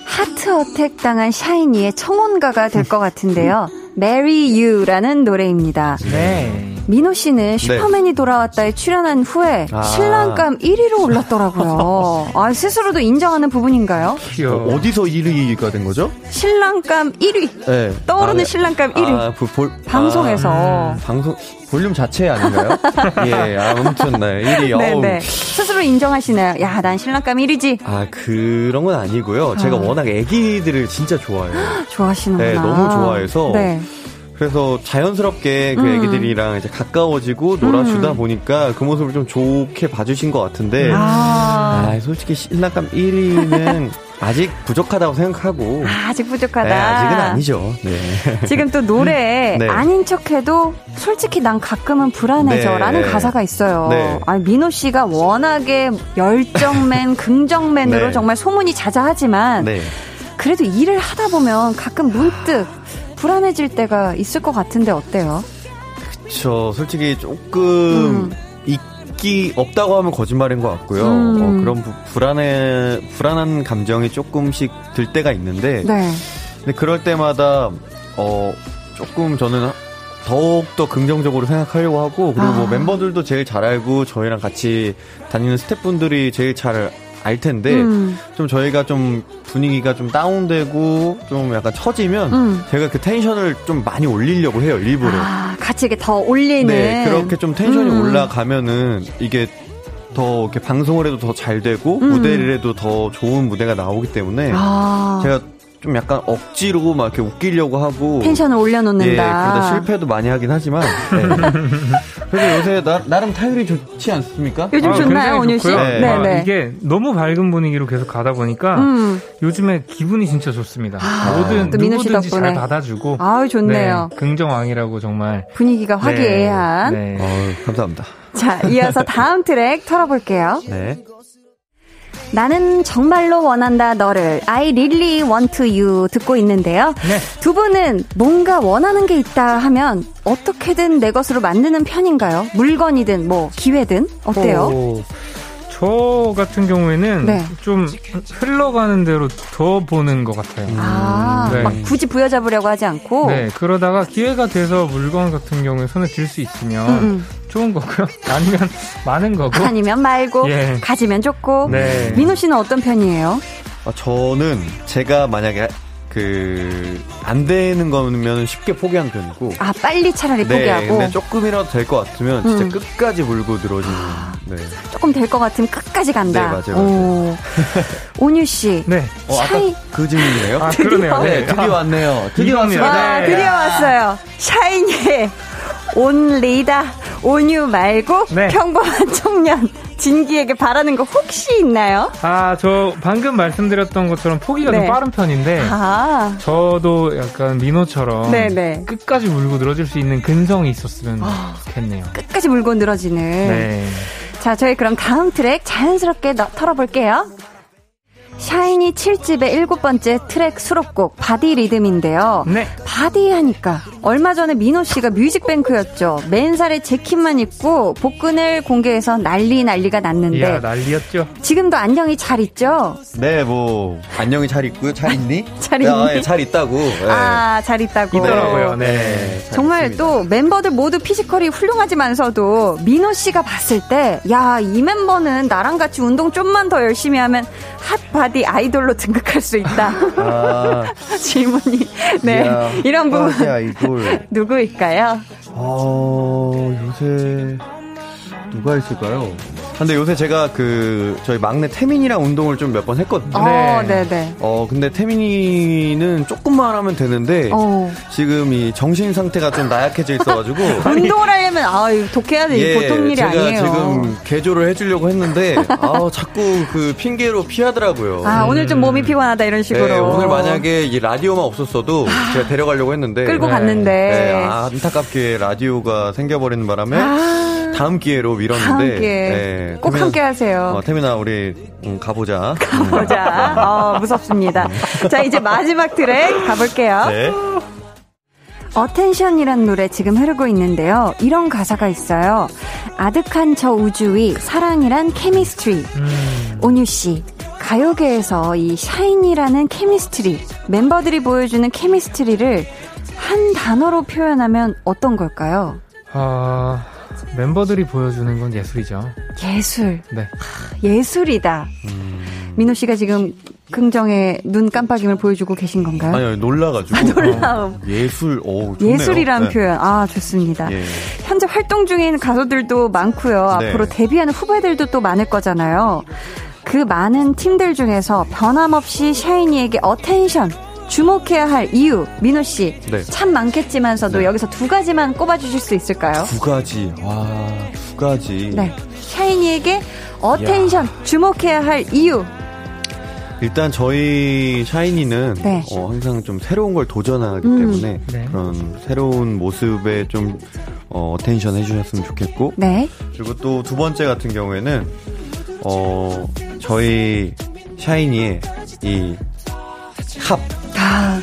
heart attack 당한 샤이니의 청혼가가 될 것 같은데요. Marry You라는 노래입니다. 네. 민호 씨는 슈퍼맨이 돌아왔다에 출연한 후에 아. 신랑감 1위로 올랐더라고요. 아, 스스로도 인정하는 부분인가요? 귀여워. 어디서 1위가 된 거죠? 신랑감 1위. 네. 떠오르는 아, 신랑감 1위. 아, 그 볼, 방송에서. 아, 방송 볼륨 자체 아닌가요? 예, 아무튼 네, 1위. 어우. 네네. 스스로 인정하시나요? 야, 난 신랑감 1위지. 아 그런 건 아니고요. 제가 아. 워낙 애기들을 진짜 좋아해요. 좋아하시는구나. 네, 너무 좋아해서 네. 그래서 자연스럽게 그 음. 애기들이랑 이제 가까워지고 놀아주다 보니까 그 모습을 좀 좋게 봐주신 것 같은데 아, 아, 솔직히 신랑감 1위는 아직 부족하다고 생각하고 아 직 부족하다. 네, 아직은 아니죠. 네. 지금 또 노래에 네. 아닌 척해도 솔직히 난 가끔은 불안해져라는 네. 가사가 있어요. 네. 아 민호 씨가 워낙에 열정맨, 긍정맨으로 네. 정말 소문이 자자하지만 네. 그래도 일을 하다 보면 가끔 문득 불안해질 때가 있을 것 같은데 어때요? 저 솔직히 조금 음. 있기 없다고 하면 거짓말인 것 같고요. 음. 어, 그런 부- 불안해 불안한 감정이 조금씩 들 때가 있는데 네. 근데 그럴 때마다 어 조금 저는 더욱 더 긍정적으로 생각하려고 하고 그리고 뭐 아. 멤버들도 제일 잘 알고 저희랑 같이 다니는 스태프분들이 제일 잘 알 텐데 음. 좀 저희가 좀 분위기가 좀 다운되고 좀 약간 처지면 음. 제가 그 텐션을 좀 많이 올리려고 해요 일부러. 아, 같이 이렇게 더 올리는. 네 그렇게 좀 텐션이 음. 올라가면은 이게 더 이렇게 방송을 해도 더 잘 되고 음. 무대를 해도 더 좋은 무대가 나오기 때문에 아, 제가 좀 약간 억지로 막 이렇게 웃기려고 하고 텐션을 올려놓는다. 예, 그러다 실패도 많이 하긴 하지만 네. 그래서 요새 나, 나름 타율이 좋지 않습니까? 요즘 아, 좋나요, 온유 씨? 좋고요. 네. 아, 네네. 이게 너무 밝은 분위기로 계속 가다 보니까 음. 요즘에 기분이 진짜 좋습니다. 모든 또 민호 씨 누구든지 잘 덕분에. 받아주고 아유, 좋네요. 네, 긍정왕이라고 정말 분위기가 화기애애한. 네. 네. 어우, 감사합니다. 자, 이어서 다음 트랙 털어볼게요. 네. 나는 정말로 원한다 너를 I really want you 듣고 있는데요. 네. 두 분은 뭔가 원하는 게 있다 하면 어떻게든 내 것으로 만드는 편인가요? 물건이든 뭐 기회든 어때요? 어, 저 같은 경우에는 네. 좀 흘러가는 대로 더 보는 것 같아요. 아, 네. 막 굳이 부여잡으려고 하지 않고. 네, 그러다가 기회가 돼서 물건 같은 경우에 손에 들 수 있으면 음, 좋은 거고요. 아니면 많은 거고. 아니면 말고 예. 가지면 좋고. 네. 민호 씨는 어떤 편이에요? 아, 저는 제가 만약에 그 안 되는 거면 쉽게 포기하는 편이고 아 빨리 차라리 네, 포기하고 근데 조금이라도 될 것 같으면 진짜 음. 끝까지 물고 늘어지는 네. 조금 될 것 같으면 끝까지 간다. 네, 맞아요, 오. 온유 씨. 네. 어, 아까 샤이- 그 질문이에요? 아, 그러네요. 네, 네. 드디어 왔네요. 드디어. 왔어요. 와, 네. 드디어 왔어요. 샤이니의 온 리다. 온유 말고 네. 평범한 청년 진기에게 바라는 거 혹시 있나요? 아, 저 방금 말씀드렸던 것처럼 포기가 네. 좀 빠른 편인데 아, 저도 약간 민호처럼 네네. 끝까지 물고 늘어질 수 있는 근성이 있었으면 좋겠네요. 끝까지 물고 늘어지는. 네. 자, 저희 그럼 다음 트랙 자연스럽게 너- 털어볼게요. 샤이니 7집의 일곱 번째 트랙 수록곡 Body Rhythm인데요. 네. body 하니까 얼마 전에 민호 씨가 뮤직뱅크였죠. 맨살에 재킷만 입고 복근을 공개해서 난리 난리가 났는데 이야, 난리였죠. 지금도 안녕히 잘 있죠? 네, 뭐 안녕히 잘 있고요. 잘 있니? 잘 있니? 아, 예, 잘 있다고. 네. 아, 잘 있다고. 있더라고요. 네. 네, 잘 정말 있습니다. 또 멤버들 모두 피지컬이 훌륭하지만서도 민호 씨가 봤을 때, 야, 이 멤버는 나랑 같이 운동 좀만 더 열심히 하면 핫바디 아이돌로 등극할 수 있다. 아, 질문이. 네. 이야, 이런 부분 아 이돌. 누구일까요? 어, 요새 누가 있을까요? 근데 요새 제가 그 저희 막내 태민이랑 운동을 좀 몇 번 했거든요. 어, 네. 네네. 어, 근데 태민이는 조금만 하면 되는데 어. 지금 이 정신 상태가 좀 나약해져 있어가지고 운동을 하려면, 아, 독해야 돼. 예, 보통 일이 제가 아니에요. 지금 개조를 해주려고 했는데 아 자꾸 그 핑계로 피하더라고요. 아, 오늘 좀 몸이 피곤하다, 이런 식으로. 네, 오늘 만약에 이 라디오만 없었어도 제가 데려가려고 했는데 끌고 네. 갔는데. 네, 안타깝게 라디오가 생겨버리는 바람에 아, 다음 기회로 미뤘는데 다음 기회. 네, 꼭 태민아- 함께 하세요. 어, 태민아 우리 음, 가보자. 보자. 어, 무섭습니다. 자, 이제 마지막 트랙 가볼게요. 네. Attention이란 노래 지금 흐르고 있는데요. 이런 가사가 있어요. 아득한 저 우주 위 사랑이란 chemistry. 음. 온유 씨, 가요계에서 이 샤이니라는 chemistry, 멤버들이 보여주는 chemistry를 한 단어로 표현하면 어떤 걸까요? 아, 멤버들이 보여주는 건 예술이죠. 예술. 네. 예술이다. 민호 씨가 지금 긍정의 눈 깜빡임을 보여주고 계신 건가요? 아니요 놀라가지고 놀라움. 예술 오 좋네요. 예술이란 네. 표현. 아, 좋습니다. 예. 현재 활동 중인 가수들도 많고요. 네. 앞으로 데뷔하는 후배들도 또 많을 거잖아요. 그 많은 팀들 중에서 변함없이 샤이니에게 attention 주목해야 할 이유 민호 씨 네. 참 많겠지만서도 네. 여기서 두 가지만 꼽아주실 수 있을까요? 두 가지 와 두 가지. 네, 샤이니에게 attention 주목해야 할 이유. 일단 저희 샤이니는 네. 어, 항상 좀 새로운 걸 도전하기 음. 때문에 네. 그런 새로운 모습에 좀 어, attention 해주셨으면 좋겠고 네, 그리고 또 두 번째 같은 경우에는 어 저희 샤이니의 이 합, 아,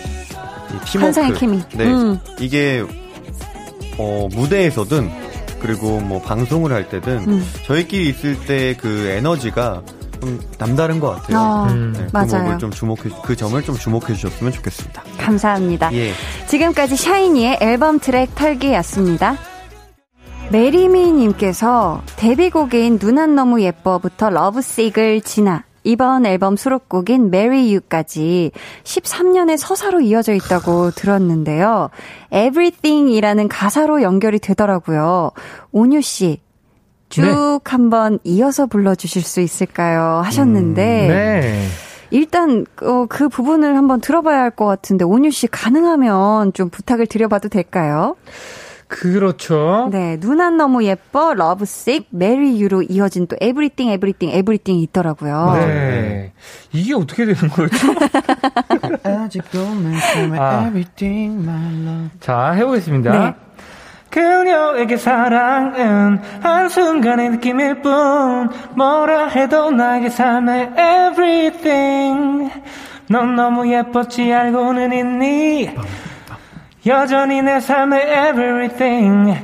팀워크, 환상의 케미. 네 음. 이게 어 무대에서든 그리고 뭐 방송을 할 때든 음. 저희끼리 있을 때 그 에너지가 좀 남다른 것 같아요. 어, 음. 네, 그 맞아요. 부분을 좀 주목해 그 점을 좀 주목해 주셨으면 좋겠습니다. 감사합니다. 예. 지금까지 샤이니의 앨범 트랙 털기였습니다. 메리미님께서 데뷔곡인 눈 안 너무 예뻐부터 러브식을 지나 이번 앨범 수록곡인 Marry You까지 13년의 서사로 이어져 있다고 들었는데요. Everything이라는 가사로 연결이 되더라고요. 온유 씨, 쭉 네. 한번 이어서 불러주실 수 있을까요? 하셨는데 네. 일단 어, 그 부분을 한번 들어봐야 할 것 같은데 온유 씨 가능하면 좀 부탁을 드려봐도 될까요? 그렇죠. 네, 누난 너무 예뻐, Love Sick, Marry You로 이어진 또 everything, everything, everything이 있더라고요. 네. 이게 어떻게 되는 거였죠? 아직도 아. everything my love. 자, 해 보겠습니다. 네. 그녀에게 사랑은 한순간의 느낌일 뿐 뭐라 해도 나에게 삶의 everything 누난 너무 예뻤지 알고는 있니 여전히 내 삶의 everything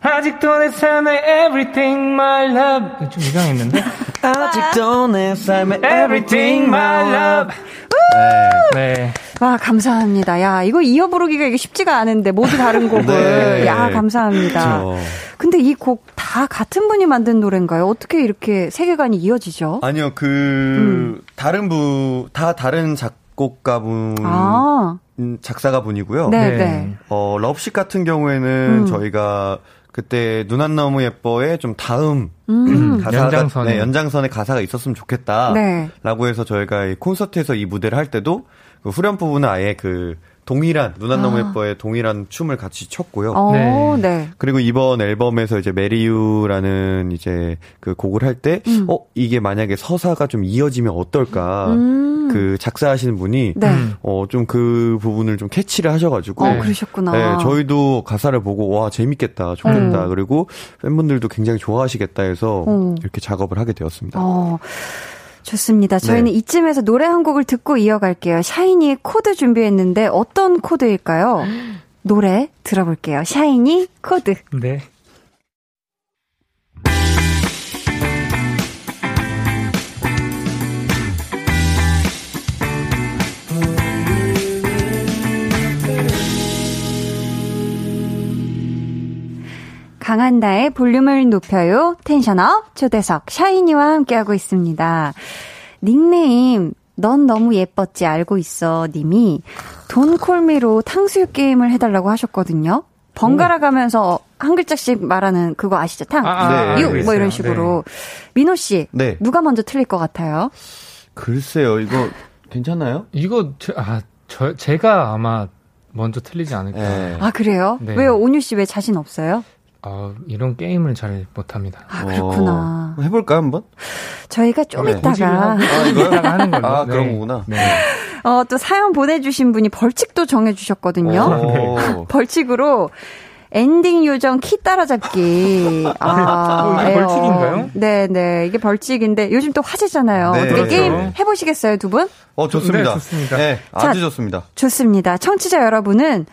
아직도 내 삶의 everything my love 좀 이상했는데 아직도 내 삶의 everything my love 네. 와, 감사합니다. 야, 이거 이어 부르기가 이게 쉽지가 않은데, 모두 다른 곡을. 네. 야, 감사합니다. 그렇죠. 근데 이 곡 다 같은 분이 만든 노래인가요? 어떻게 이렇게 세계관이 이어지죠? 아니요, 그, 음. 다른 분, 다 다른 작 곡가분, 아, 음, 작사가분이고요. 네, 네. 네. 어, 러브식 같은 경우에는 음. 저희가 그때 누난 너무 예뻐의 좀 다음 음. 가사가 연장선에. 네, 연장선에 가사가 있었으면 좋겠다. 네. 라고 해서 저희가 이 콘서트에서 이 무대를 할 때도 그 후렴 부분은 아예 그 동일한 누난 너무 아. 예뻐의 동일한 춤을 같이 췄고요. 어, 네. 네. 그리고 이번 앨범에서 이제 Marry You라는 이제 그 곡을 할 때, 음. 어, 이게 만약에 서사가 좀 이어지면 어떨까. 음. 그 작사하시는 분이, 네. 음. 어, 좀 그 부분을 좀 캐치를 하셔가지고. 어, 네. 그러셨구나. 네, 저희도 가사를 보고, 와, 재밌겠다, 좋겠다. 음. 그리고 팬분들도 굉장히 좋아하시겠다 해서 음. 이렇게 작업을 하게 되었습니다. 어, 좋습니다. 저희는 네. 이쯤에서 노래 한 곡을 듣고 이어갈게요. 샤이니의 코드 준비했는데 어떤 코드일까요? 노래 들어볼게요. 샤이니 코드. 네. 강한나의 볼륨을 높여요. 텐션업 초대석 샤이니와 함께하고 있습니다. 닉네임 넌 너무 예뻤지 알고 있어 님이 돈콜미로 탕수육 게임을 해달라고 하셨거든요. 번갈아 가면서 한 글자씩 말하는 그거 아시죠? 탕, 아, 아, 네. 육, 알고 뭐 이런. 식으로. 민호 씨, 네. 누가 먼저 틀릴 것 같아요? 글쎄요, 이거 괜찮아요? 이거 제, 아, 저, 제가 아마 먼저 틀리지 않을까. 네. 아, 그래요? 네. 왜요? 온유 씨 왜 자신 없어요? 아, 이런 게임을 잘 못합니다. 아, 그렇구나. 어, 해볼까요, 한번? 저희가 좀 네. 이따가, 아, 이거요? 이따가 하는 걸로. 아, 네. 그런 거구나. 네. 어, 또 사연 보내주신 분이 벌칙도 정해주셨거든요. 오. 벌칙으로 엔딩 요정 키 따라잡기. 아, 어, 이게. 벌칙인가요? 네 네. 이게 벌칙인데 요즘 또 화제잖아요. 네, 어떻게 그렇죠. 게임 해보시겠어요, 두 분? 어, 좋습니다. 네, 좋습니다. 네, 자, 아주 좋습니다. 좋습니다. 청취자 여러분은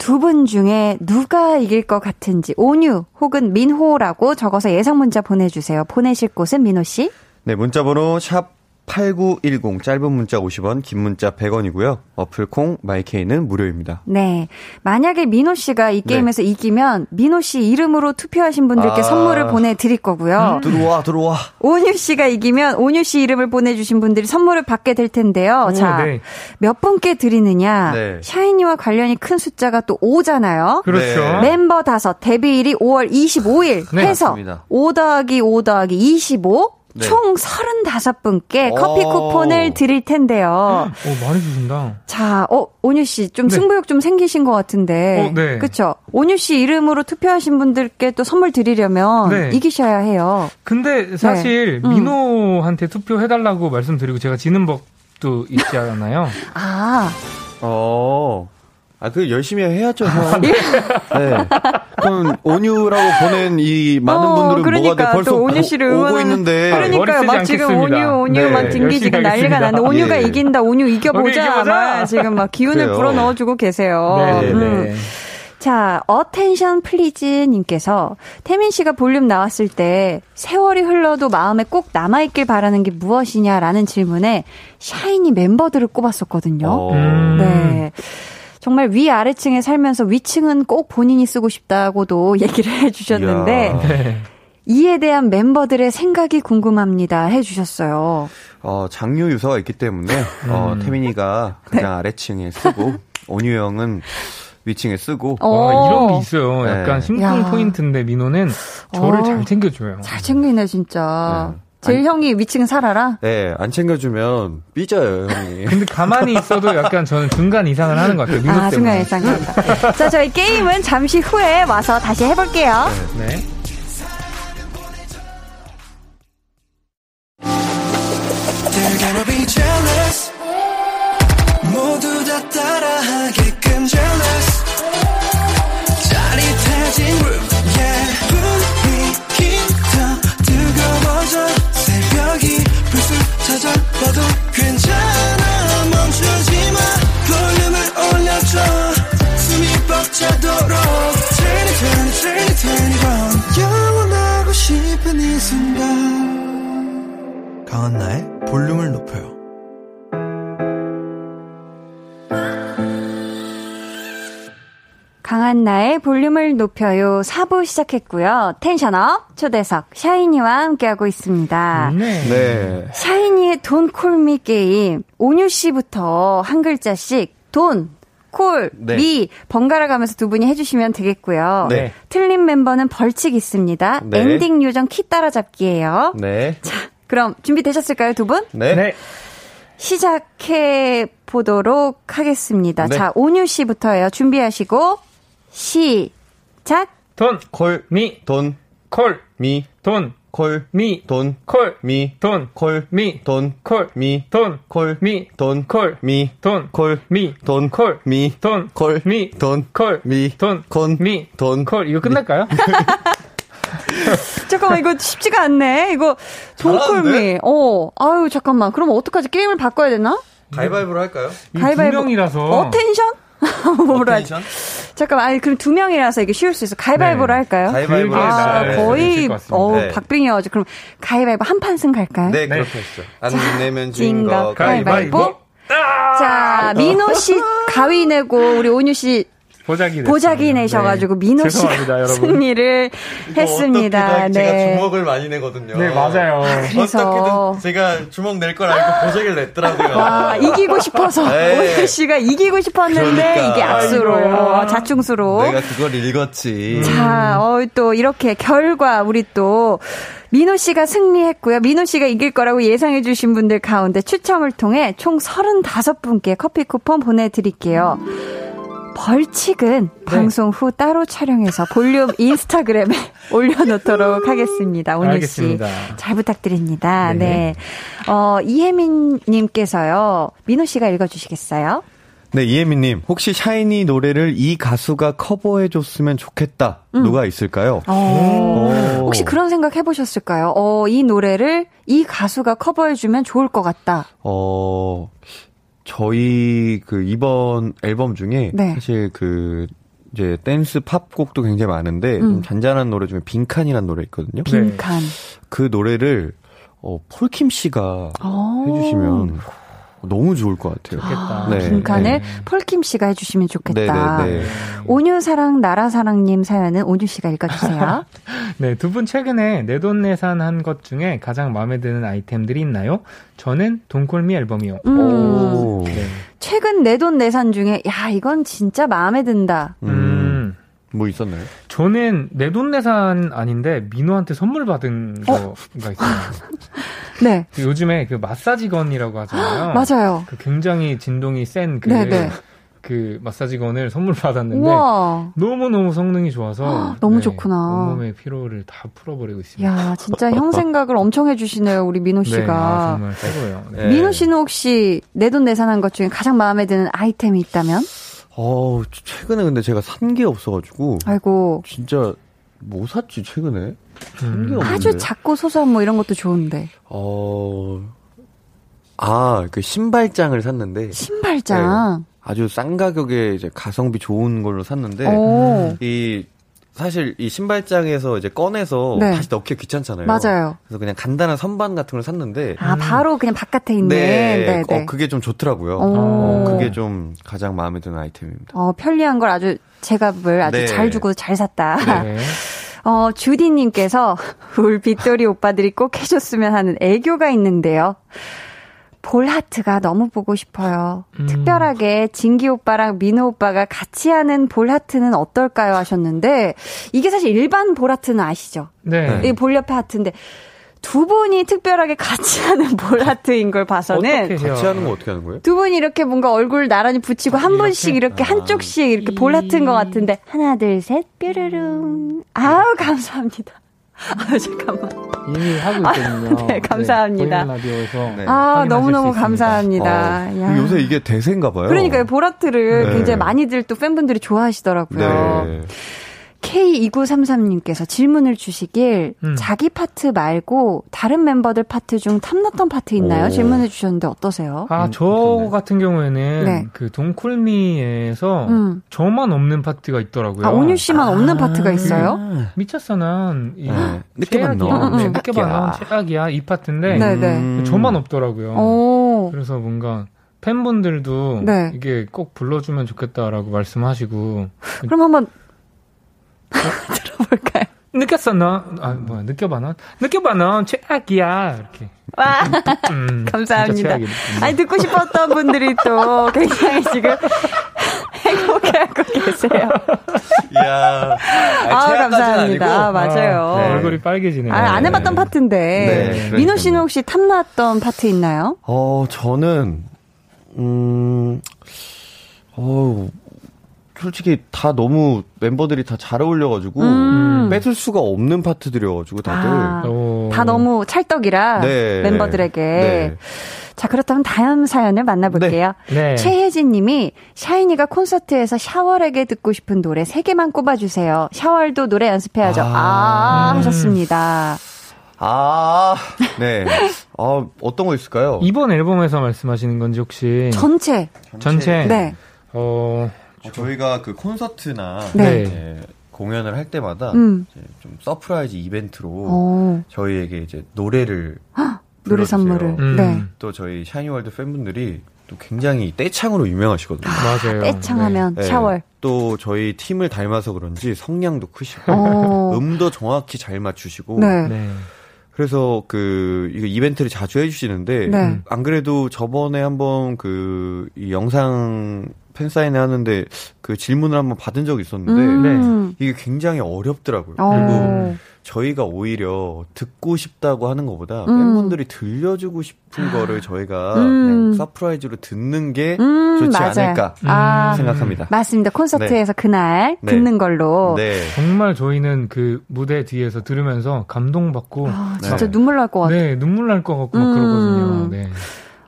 두 분 중에 누가 이길 것 같은지 온유 혹은 민호라고 적어서 예상 문자 보내주세요. 보내실 곳은 민호 씨. 네, 문자번호 샵 8910, 짧은 문자 50원, 긴 문자 100원이고요. 어플 콩, 마이케이는 무료입니다. 네. 만약에 민호 씨가 이 게임에서 이기면 민호 씨 이름으로 투표하신 분들께 아. 선물을 보내 드릴 거고요. 들어와, 들어와. 온유 씨가 이기면 온유 씨 이름을 보내 주신 분들이 선물을 받게 될 텐데요. 오, 자, 네. 몇 분께 드리느냐. 네. 샤이니와 관련이 큰 숫자가 또 5잖아요. 그렇죠. 네. 멤버 다섯 데뷔일이 5월 25일 네, 해서 맞습니다. 5 더하기 5 더하기 25. 네. 총 35분께 오. 커피 쿠폰을 드릴 텐데요. 오, 많이 주신다. 자, 어, 온유 씨, 좀 네. 승부욕 좀 생기신 것 같은데. 어, 네. 그쵸? 온유 씨 이름으로 투표하신 분들께 또 선물 드리려면 네. 이기셔야 해요. 근데 사실 음. 민호한테 투표해달라고 말씀드리고 제가 지는 법도 있지 않았나요? 아, 어. 아, 그 열심히 해야죠, 아, 형. 예. 네. 그럼 온유라고 보낸 이 많은 어, 분들은 그러니까 뭐가 돼 벌써 또 온유 오- 씨를 오고 응원하는- 있는데. 그러니까요. 막 지금 않겠습니다. 온유, 온유 네, 막 열심히 지금 난리가. 나는데 온유가 예. 이긴다, 온유 이겨보자. 오늘 이겨보자. 막 지금 막 기운을 그래요. 불어 넣어주고 계세요. 네, 음. 네. 자, 어텐션 플리즈 님께서 태민 씨가 볼륨 나왔을 때 세월이 흘러도 마음에 꼭 남아 있길 바라는 게 무엇이냐라는 질문에 샤이니 멤버들을 꼽았었거든요. 어. 음. 네. 정말 위아래층에 살면서 위층은 꼭 본인이 쓰고 싶다고도 얘기를 해주셨는데. 네. 이에 대한 멤버들의 생각이 궁금합니다 해주셨어요. 어, 장류 유서가 있기 때문에, 어, 음. 태민이가 네. 그냥 아래층에 쓰고, 온유 형은 위층에 쓰고, 어. 와, 이런 게 있어요. 약간 네. 심쿵 야. 포인트인데 민호는 저를 어. 잘 챙겨줘요. 잘 챙기네 진짜. 네. 제일 아니- 형이 위층 살아라. 네, 안 챙겨주면 삐져요, 형이. 근데 가만히 있어도 약간 저는 중간 이상을 하는 것 같아요. 아, 때문에. 예상한다. 자, 저희 게임은 잠시 후에 와서 다시 해볼게요. 네. They're 강한나의 볼륨을 높여요. 강한 나의 볼륨을 높여요. 4부 시작했고요. 텐션업 초대석 샤이니와 함께하고 있습니다. 네. 네. 샤이니의 돈 콜미 게임. 온유 씨부터 한 글자씩 돈, 콜, 네. 미 번갈아 가면서 두 분이 해주시면 되겠고요. 네. 틀린 멤버는 벌칙 있습니다. 네. 엔딩 요정 키 따라잡기예요. 네. 그럼 준비되셨을까요, 두 분? 네. 네. 시작해 보도록 하겠습니다. 네. 자, 온유 씨부터예요. 준비하시고 시작. 돈, 콜, 미, 돈, 콜, 미, 돈, 콜, 미, 돈, 콜, 미, 돈, 콜, 미, 돈, 콜, 미, 돈, 콜, 미, 돈, 콜, 미, 돈, 콜, 미, 돈, 콜, 미, 돈, 콜, 미, 돈, 콜, 미, 돈, 콘, 미, 돈, 콜. 이거 끝날까요? 잠깐만 이거 쉽지가 않네. 이거 돈콜미. 어. 아유 잠깐만. 그럼 어떡하지? 게임을 바꿔야 되나? 가위바위보로 할까요? 가위바위보. 명이라서. 어 텐션? 뭐라 하지? 텐션? 잠깐만. 아니 그럼 두 명이라서 이게 쉬울 수 있어. 가위바위보로 네. 할까요? 가위바위보로 그게 아, 나을 네. 거의 것 같습니다. 어 네. 박빙이어가지고 그럼 가위바위보 한 판승 갈까요? 네, 네. 그렇게 하시죠. 안 내면 진진거거 가위바위보. 가위바위보. 자, 민호 씨 가위 내고 우리 온유 씨 보자기 보자기 됐습니다. 내셔가지고 네. 민호 씨가 여러분. 승리를 했습니다. 어떻게든 제가 네. 주먹을 많이 내거든요. 네, 맞아요. 그래서- 어떻게든 제가 주먹 낼 걸 알고 보자기를 냈더라고요. 와, 이기고 싶어서 네. 온유 씨가 이기고 싶었는데 그러니까. 이게 악수로 아이고야. 자충수로. 내가 그걸 읽었지. 자, 어, 또 이렇게 결과 우리 또 민호 씨가 승리했고요. 민호 씨가 이길 거라고 예상해 주신 분들 가운데 추첨을 통해 총 35분께 커피 쿠폰 보내드릴게요. 벌칙은 네. 방송 후 따로 촬영해서 볼륨 인스타그램에 올려놓도록 하겠습니다. 온유 씨. 알겠습니다. 잘 부탁드립니다. 네. 네. 어, 이혜민님께서요. 민호 씨가 읽어주시겠어요? 네, 이혜민님, 혹시 샤이니 노래를 이 가수가 커버해줬으면 좋겠다. 누가 있을까요? 어, 오. 혹시 그런 생각 해보셨을까요? 어, 이 노래를 이 가수가 커버해주면 좋을 것 같다. 어, 저희 그 이번 앨범 중에 네. 사실 그 이제 댄스 팝 곡도 굉장히 많은데 좀 잔잔한 노래 중에 빈칸이라는 노래 있거든요. 네. 빈칸. 그 노래를 어, 폴킴 씨가 어. 해주시면 너무 좋을 것 같아요. 좋겠다. 네. 빈칸을 네. 폴킴 씨가 해주시면 좋겠다. 네네네. 온유사랑 나라 사랑님 사연은 온유 씨가 읽어주세요. 네, 두 분 최근에 내돈내산 한 것 중에 가장 마음에 드는 아이템들이 있나요? 저는 돈콜미 앨범이요. 음. 오. 네. 최근 내돈 내산 중에 야 이건 진짜 마음에 든다. 음. 뭐 있었나요? 저는 내돈내산 아닌데 민호한테 선물 받은 어? 거가 있어요. 네 그 요즘에 그 마사지건이라고 하잖아요. 맞아요. 그 굉장히 진동이 센그 네네. 그 마사지건을 선물 받았는데. 너무 너무 성능이 좋아서 너무 좋구나. 온몸의 피로를 다 풀어버리고 있습니다. 야 진짜 형 생각을 엄청 해주시네요 우리 민호 네, 아, 씨가. 정말 최고예요. 네. 네. 민호 씨는 혹시 내돈 내산한 것 중에 가장 마음에 드는 아이템이 있다면? 어, 최근에 근데 제가 산 게 없어가지고 아이고 진짜 뭐 샀지 최근에? 산게 음. 아주 작고 소소한 뭐 이런 것도 좋은데 어, 아, 그 신발장을 샀는데 신발장. 아주 싼 가격에 이제 가성비 좋은 걸로 샀는데 오 이 사실 이 신발장에서 이제 꺼내서 네. 다시 넣기 귀찮잖아요. 맞아요. 그래서 그냥 간단한 선반 같은 걸 샀는데 아 바로 그냥 바깥에 있는. 네, 네, 네. 어, 그게 좀 좋더라고요. 오. 어, 그게 좀 가장 마음에 드는 아이템입니다. 어, 편리한 걸 아주 제값을 아주 네. 잘 주고 잘 샀다. 네. 어, 주디님께서 울 빗돌이 오빠들이 꼭 해줬으면 하는 애교가 있는데요. 볼하트가 너무 보고 싶어요. 음. 특별하게 진기 오빠랑 민호 오빠가 같이 하는 볼하트는 어떨까요? 하셨는데, 이게 사실 일반 볼하트는 아시죠? 네. 이 볼 옆에 하트인데, 두 분이 특별하게 같이 하는 볼하트인 걸 봐서는, 어떻게 해요? 같이 하는 거 어떻게 하는 거예요? 두 분이 이렇게 뭔가 얼굴 나란히 붙이고 한 분씩 이렇게 한쪽씩 이렇게 볼 하트인 것 같은데 하나 둘 셋 뾰르릉 아우 감사합니다. 아 잠깐만. 이미 하고 있거든요. 네, 감사합니다. 보이는 라디오에서 네. 아 너무너무. 감사합니다. 어, 야. 요새 이게 대세인가 봐요. 그러니까요 볼 하트를 네. 굉장히 많이들 또 팬분들이 좋아하시더라고요. 네. K2933님께서 질문을 주시길 음. 자기 파트 말고 다른 멤버들 파트 중 탐났던 파트 있나요? 오. 질문해 주셨는데 어떠세요? 아, 음, 저. 같은 경우에는 네. 그 동쿨미에서 음. 저만 없는 파트가 있더라고요. 아, 온유 씨만 없는 파트가 있어요? 미쳤어, 난. 이 네. 늦게 최악이야. 봤나? 네, 음, 늦게 봤나? 최악이야. 이 파트인데. 네, 네. 음. 저만 없더라고요. 오. 그래서 뭔가 팬분들도 네. 이게 꼭 불러주면 좋겠다라고 말씀하시고 그럼 한번 들어볼까요? 느꼈어 너? 아 뭐야 느껴봐 너? 느껴봐 너 최악이야 이렇게. 와, 음, 감사합니다. 음. 아니, 듣고 싶었던 분들이 또 굉장히 지금 행복해하고 계세요. 이야. 아, 감사합니다. 아, 맞아요. 네, 네. 얼굴이 빨개지네요. 아, 안 해봤던 파트인데. 네, 민호 씨는. 혹시 탐났던 파트 있나요? 어, 저는, 음, 어 솔직히 다 너무 멤버들이 다 잘 어울려가지고, 음. 뺏을 수가 없는 파트들이어가지고, 다들. 아, 오. 다 너무 찰떡이라 네. 멤버들에게. 네. 자, 그렇다면 다음 사연을 만나볼게요. 네. 최혜진 님이 샤이니가 콘서트에서 샤월에게 듣고 싶은 노래 3 개만 꼽아주세요. 샤월도 노래 연습해야죠. 아, 아. 하셨습니다. 아, 네. 아, 어떤 거 있을까요? 이번 앨범에서 말씀하시는 건지 혹시 전체. 전체 네. 어 어, 저희가 그 콘서트나 네. 이제 공연을 할 때마다 음. 이제 좀 서프라이즈 이벤트로 오. 저희에게 이제 노래를 노래. 선물을. 음. 네. 또 저희 샤이니월드 팬분들이 또 굉장히 떼창으로 유명하시거든요. 맞아요. 떼창하면 네. 샤월. 또 저희 팀을 닮아서 그런지 성량도 크시고 어. 음도 정확히 잘 맞추시고 네. 네. 그래서 그 이거 이벤트를 자주 해주시는데 네. 안 그래도 저번에 한번 그 이 영상 팬사인회 하는데 그 질문을 한번 받은 적이 있었는데 음. 이게 굉장히 어렵더라고요. 어. 그리고 저희가 오히려 듣고 싶다고 하는 것보다 음. 팬분들이 들려주고 싶은 거를 저희가 음. 그냥 서프라이즈로 듣는 게 음, 좋지 맞아요. 않을까 아, 생각합니다. 맞습니다. 콘서트에서 그날 네. 듣는 걸로. 네. 정말 저희는 그 무대 뒤에서 들으면서 감동받고 아, 진짜 네. 눈물 날 것 같아요. 네 눈물 날 것 같고 막 음. 그러거든요. 네.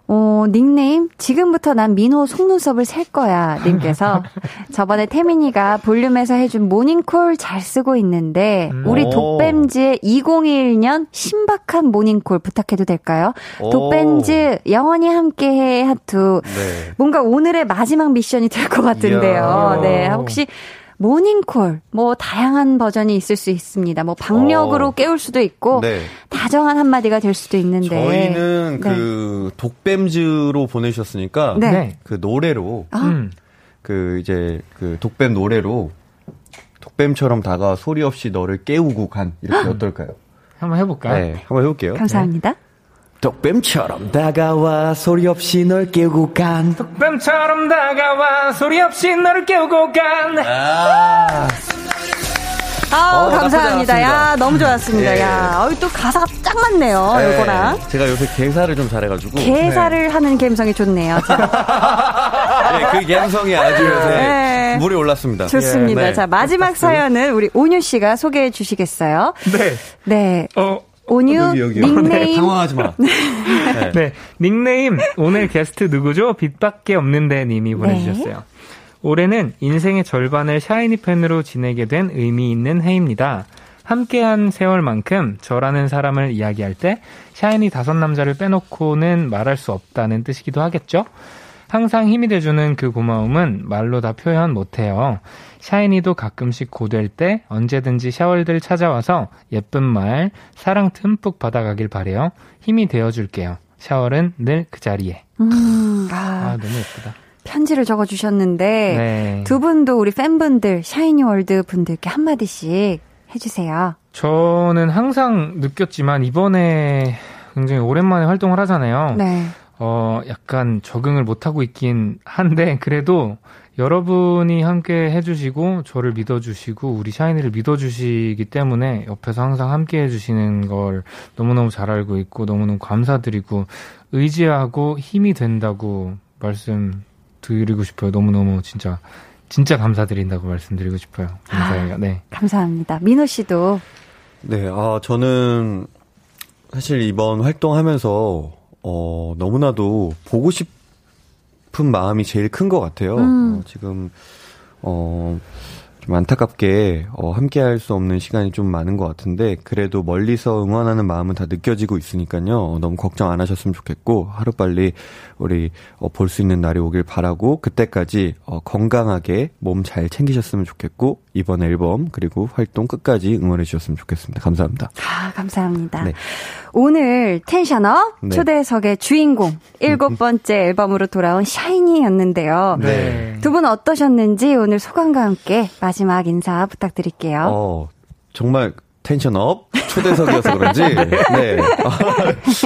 어, 닉네임, 지금부터 난 민호 속눈썹을 셀 거야. 님께서 저번에 태민이가 볼륨에서 해준 모닝콜 잘 쓰고 있는데, 음. 우리 오. 독뱀즈의 2021년 신박한 모닝콜 부탁해도 될까요? 오. 독뱀즈 영원히 함께해 하투. 네. 뭔가 오늘의 마지막 미션이 될 것 같은데요. 이야. 네. 혹시 모닝콜, 뭐, 다양한 버전이 있을 수 있습니다. 뭐, 박력으로 어. 깨울 수도 있고, 네. 다정한 한마디가 될 수도 있는데. 저희는 네. 그 독뱀즈로 보내주셨으니까 네. 네. 그 노래로 아. 음. 그 이제 그 독뱀 노래로 독뱀처럼 다가 소리 없이 너를 깨우고 간 이렇게 어떨까요? 한번 해볼까요? 네, 한번 해볼게요. 감사합니다. 독뱀처럼 다가와 소리 없이 널 깨우고 간 뱀처럼 다가와 소리 없이 너를 깨우고 간. 아, 아우, 어, 감사합니다. 야. 너무 좋았습니다. 예. 야, 어이, 또 가사가 딱 맞네요, 네. 요거랑. 제가 요새 개사를 좀 잘해가지고 개사를 하는 감성이 좋네요. 자, 네, 그 감성이 아주 요새 네. 물에 올랐습니다. 좋습니다. 네. 자, 마지막 사연은 우리 온유 씨가 소개해 주시겠어요? 네. 네. 어. 온유 여기, 여기요. 닉네임 당황하지 마. 네. 닉네임, 오늘 게스트 누구죠? 빛밖에 없는데 님이 보내주셨어요. 올해는 인생의 절반을 샤이니 팬으로 지내게 된 의미 있는 해입니다. 함께한 세월만큼 저라는 사람을 이야기할 때 샤이니 다섯 남자를 빼놓고는 말할 수 없다는 뜻이기도 하겠죠? 항상 힘이 돼주는 그 고마움은 말로 다 표현 못해요. 샤이니도 가끔씩 고될 때 언제든지 샤월들 찾아와서 예쁜 말, 사랑 듬뿍 받아가길 바래요. 힘이 되어줄게요. 샤월은 늘 그 자리에. 음, 아, 아, 너무 예쁘다. 편지를 적어 주셨는데 네. 두 분도 우리 팬분들 샤이니 월드 분들께 한마디씩 해 주세요. 저는 항상 느꼈지만 이번에 굉장히 오랜만에 활동을 하잖아요. 네. 어, 약간 적응을 못하고 있긴 한데, 그래도 여러분이 함께 해주시고, 저를 믿어주시고, 우리 샤이니를 믿어주시기 때문에 옆에서 항상 함께 해주시는 걸 너무너무 잘 알고 있고, 너무너무 감사드리고, 의지하고 힘이 된다고 말씀 드리고 싶어요. 너무너무 진짜, 진짜 감사드린다고 말씀드리고 싶어요. 감사해요. 네. 감사합니다. 민호 씨도 네, 아, 저는 사실 이번 활동하면서, 어, 너무나도 보고 싶은 마음이 제일 큰 것 같아요. 음. 어, 지금, 어, 좀 안타깝게 어, 함께 할 수 없는 시간이 좀 많은 것 같은데 그래도 멀리서 응원하는 마음은 다 느껴지고 있으니까요. 어, 너무 걱정 안 하셨으면 좋겠고 하루 빨리 우리 어, 볼 수 있는 날이 오길 바라고 그때까지 어, 건강하게 몸 잘 챙기셨으면 좋겠고 이번 앨범 그리고 활동 끝까지 응원해 주셨으면 좋겠습니다. 감사합니다. 아, 감사합니다. 네. 오늘 텐션업 네. 초대석의 주인공 일곱 번째 앨범으로 돌아온 샤이니였는데요. 네. 두분 어떠셨는지 오늘 소감과 함께 마지막 인사 부탁드릴게요. 어, 정말 텐션업 초대석이어서 그런지 네.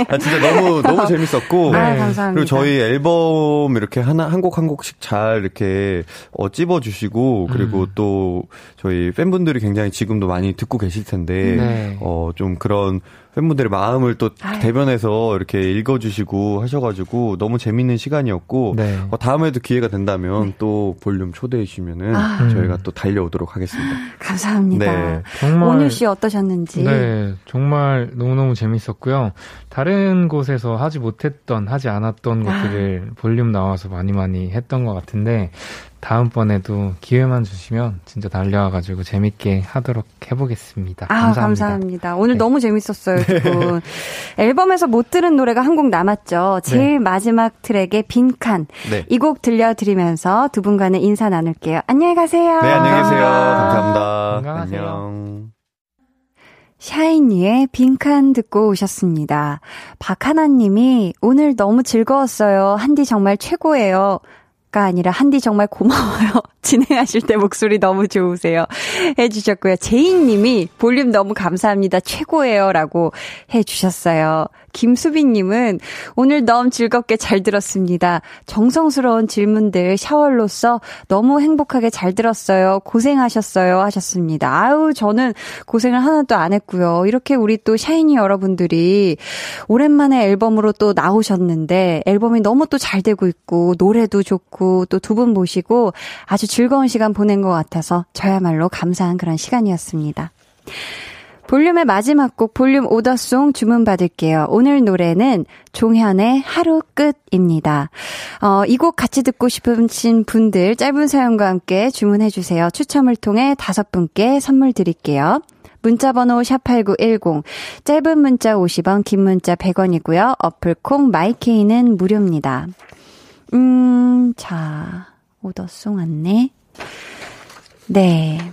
아, 진짜 너무 너무 재밌었고 아, 감사합니다. 그리고 저희 앨범 이렇게 하나 한 곡 한 곡씩 잘 이렇게 어 찝어 주시고 그리고 음. 또 저희 팬분들이 굉장히 지금도 많이 듣고 계실 텐데 네. 어좀 그런 팬분들의 마음을 또 아유. 대변해서 이렇게 읽어주시고 하셔가지고 너무 재밌는 시간이었고 네. 어, 다음에도 기회가 된다면 또 볼륨 초대해 주시면은 아. 저희가 또 달려오도록 하겠습니다. 감사합니다. 네. 정말 온유 씨 어떠셨는지. 네, 정말 너무 너무 재밌었고요. 다른 곳에서 하지 못했던, 하지 않았던 아. 것들을 볼륨 나와서 많이 많이 했던 것 같은데, 다음번에도 기회만 주시면 진짜 달려와가지고 재밌게 하도록 해보겠습니다. 아, 감사합니다. 감사합니다. 오늘 네. 너무 재밌었어요, 두 분. 앨범에서 못 들은 노래가 한 곡 남았죠. 제일 마지막 트랙의 빈칸. 네. 이곡 들려드리면서 두 분과는 인사 나눌게요. 안녕히 가세요. 네, 안녕히 계세요. 감사합니다. 건강하세요. 안녕. 샤이니의 빈칸 듣고 오셨습니다. 박하나 님이 오늘 너무 즐거웠어요. 한디 정말 최고예요. 가 아니라 한디 정말 고마워요. 진행하실 때 목소리 너무 좋으세요. 해주셨고요. 제이님이 볼륨 너무 감사합니다. 최고예요. 라고 해주셨어요. 김수빈님은 오늘 너무 즐겁게 잘 들었습니다. 정성스러운 질문들 샤월로서 너무 행복하게 잘 들었어요. 고생하셨어요. 하셨습니다. 아유, 저는 고생을 하나도 안 했고요. 이렇게 우리 또 샤이니 여러분들이 오랜만에 앨범으로 또 나오셨는데 앨범이 너무 또 잘 되고 있고 노래도 좋고 또 두 분 모시고 아주 즐거운 시간 보낸 것 같아서 저야말로 감사한 그런 시간이었습니다. 볼륨의 마지막 곡 볼륨 오더송 주문 받을게요. 오늘 노래는 종현의 하루 끝입니다. 어, 이 곡 같이 듣고 싶으신 분들 짧은 사연과 함께 주문해 주세요. 추첨을 통해 다섯 분께 선물 드릴게요. 문자 번호 샵8910 짧은 문자 50원 긴 문자 100원이고요. 어플 콩 마이케이는 무료입니다. 음, 자, 오더송 안내. 네.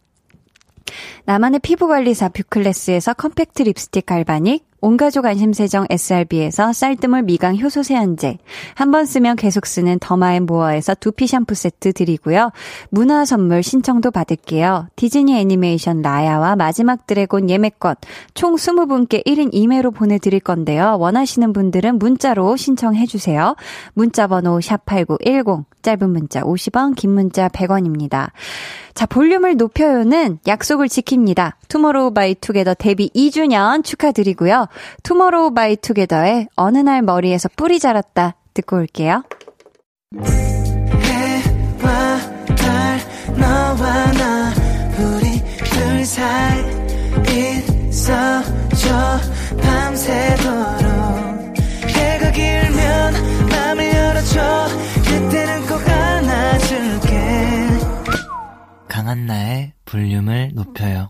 나만의 피부관리사 뷰클래스에서 컴팩트 립스틱 갈바닉, 온가족 안심세정 SRB에서 쌀뜨물 미강 효소 세안제, 한 번 쓰면 계속 쓰는 더마앤모어에서 두피 샴푸 세트 드리고요. 문화 선물 신청도 받을게요. 디즈니 애니메이션 라야와 마지막 드래곤 예매권 총 20분께 1인 2매로 보내드릴 건데요. 원하시는 분들은 문자로 신청해주세요. 문자 번호 샵8910, 짧은 문자 50원, 긴 문자 100원입니다. 자, 볼륨을 높여요는 약속을 지킵니다. 투모로우 바이 투게더 데뷔 2주년 축하드리고요. 투모로우 바이 투게더의 어느 날 머리에서 뿔이 자랐다 듣고 올게요. 해와 달 너와 나 우리 둘 사이 있어줘. 밤새도록 해가 길면 맘을 열어줘. 그때는 꼭 안아줄게. 강한나의 볼륨을 높여요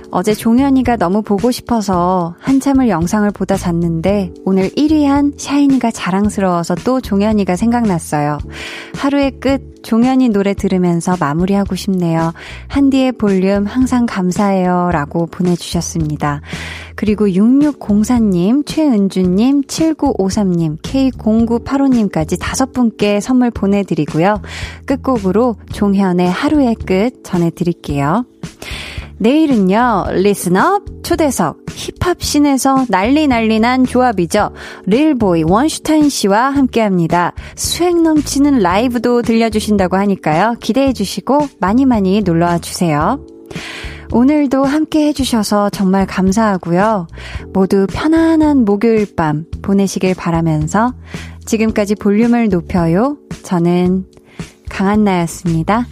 어제 종현이가 너무 보고 싶어서 한참을 영상을 보다 잤는데 오늘 1위 한 샤이니가 자랑스러워서 또 종현이가 생각났어요. 하루의 끝 종현이 노래 들으면서 마무리하고 싶네요. 한디의 볼륨 항상 감사해요. 라고 보내주셨습니다. 그리고 6604님, 최은주님, 7953님, K0985님까지 다섯 분께 선물 보내드리고요. 끝곡으로 종현의 하루의 끝 전해드릴게요. 내일은요, Listen Up 초대석, 힙합 scene에서 난리 난리 난 조합이죠. 릴보이 원슈타인 씨와 함께 합니다. 수행 넘치는 라이브도 들려주신다고 하니까요. 기대해 주시고 많이 많이 놀러와 주세요. 오늘도 함께 해주셔서 정말 감사하고요. 모두 편안한 목요일 밤 보내시길 바라면서 지금까지 볼륨을 높여요. 저는 강한나였습니다.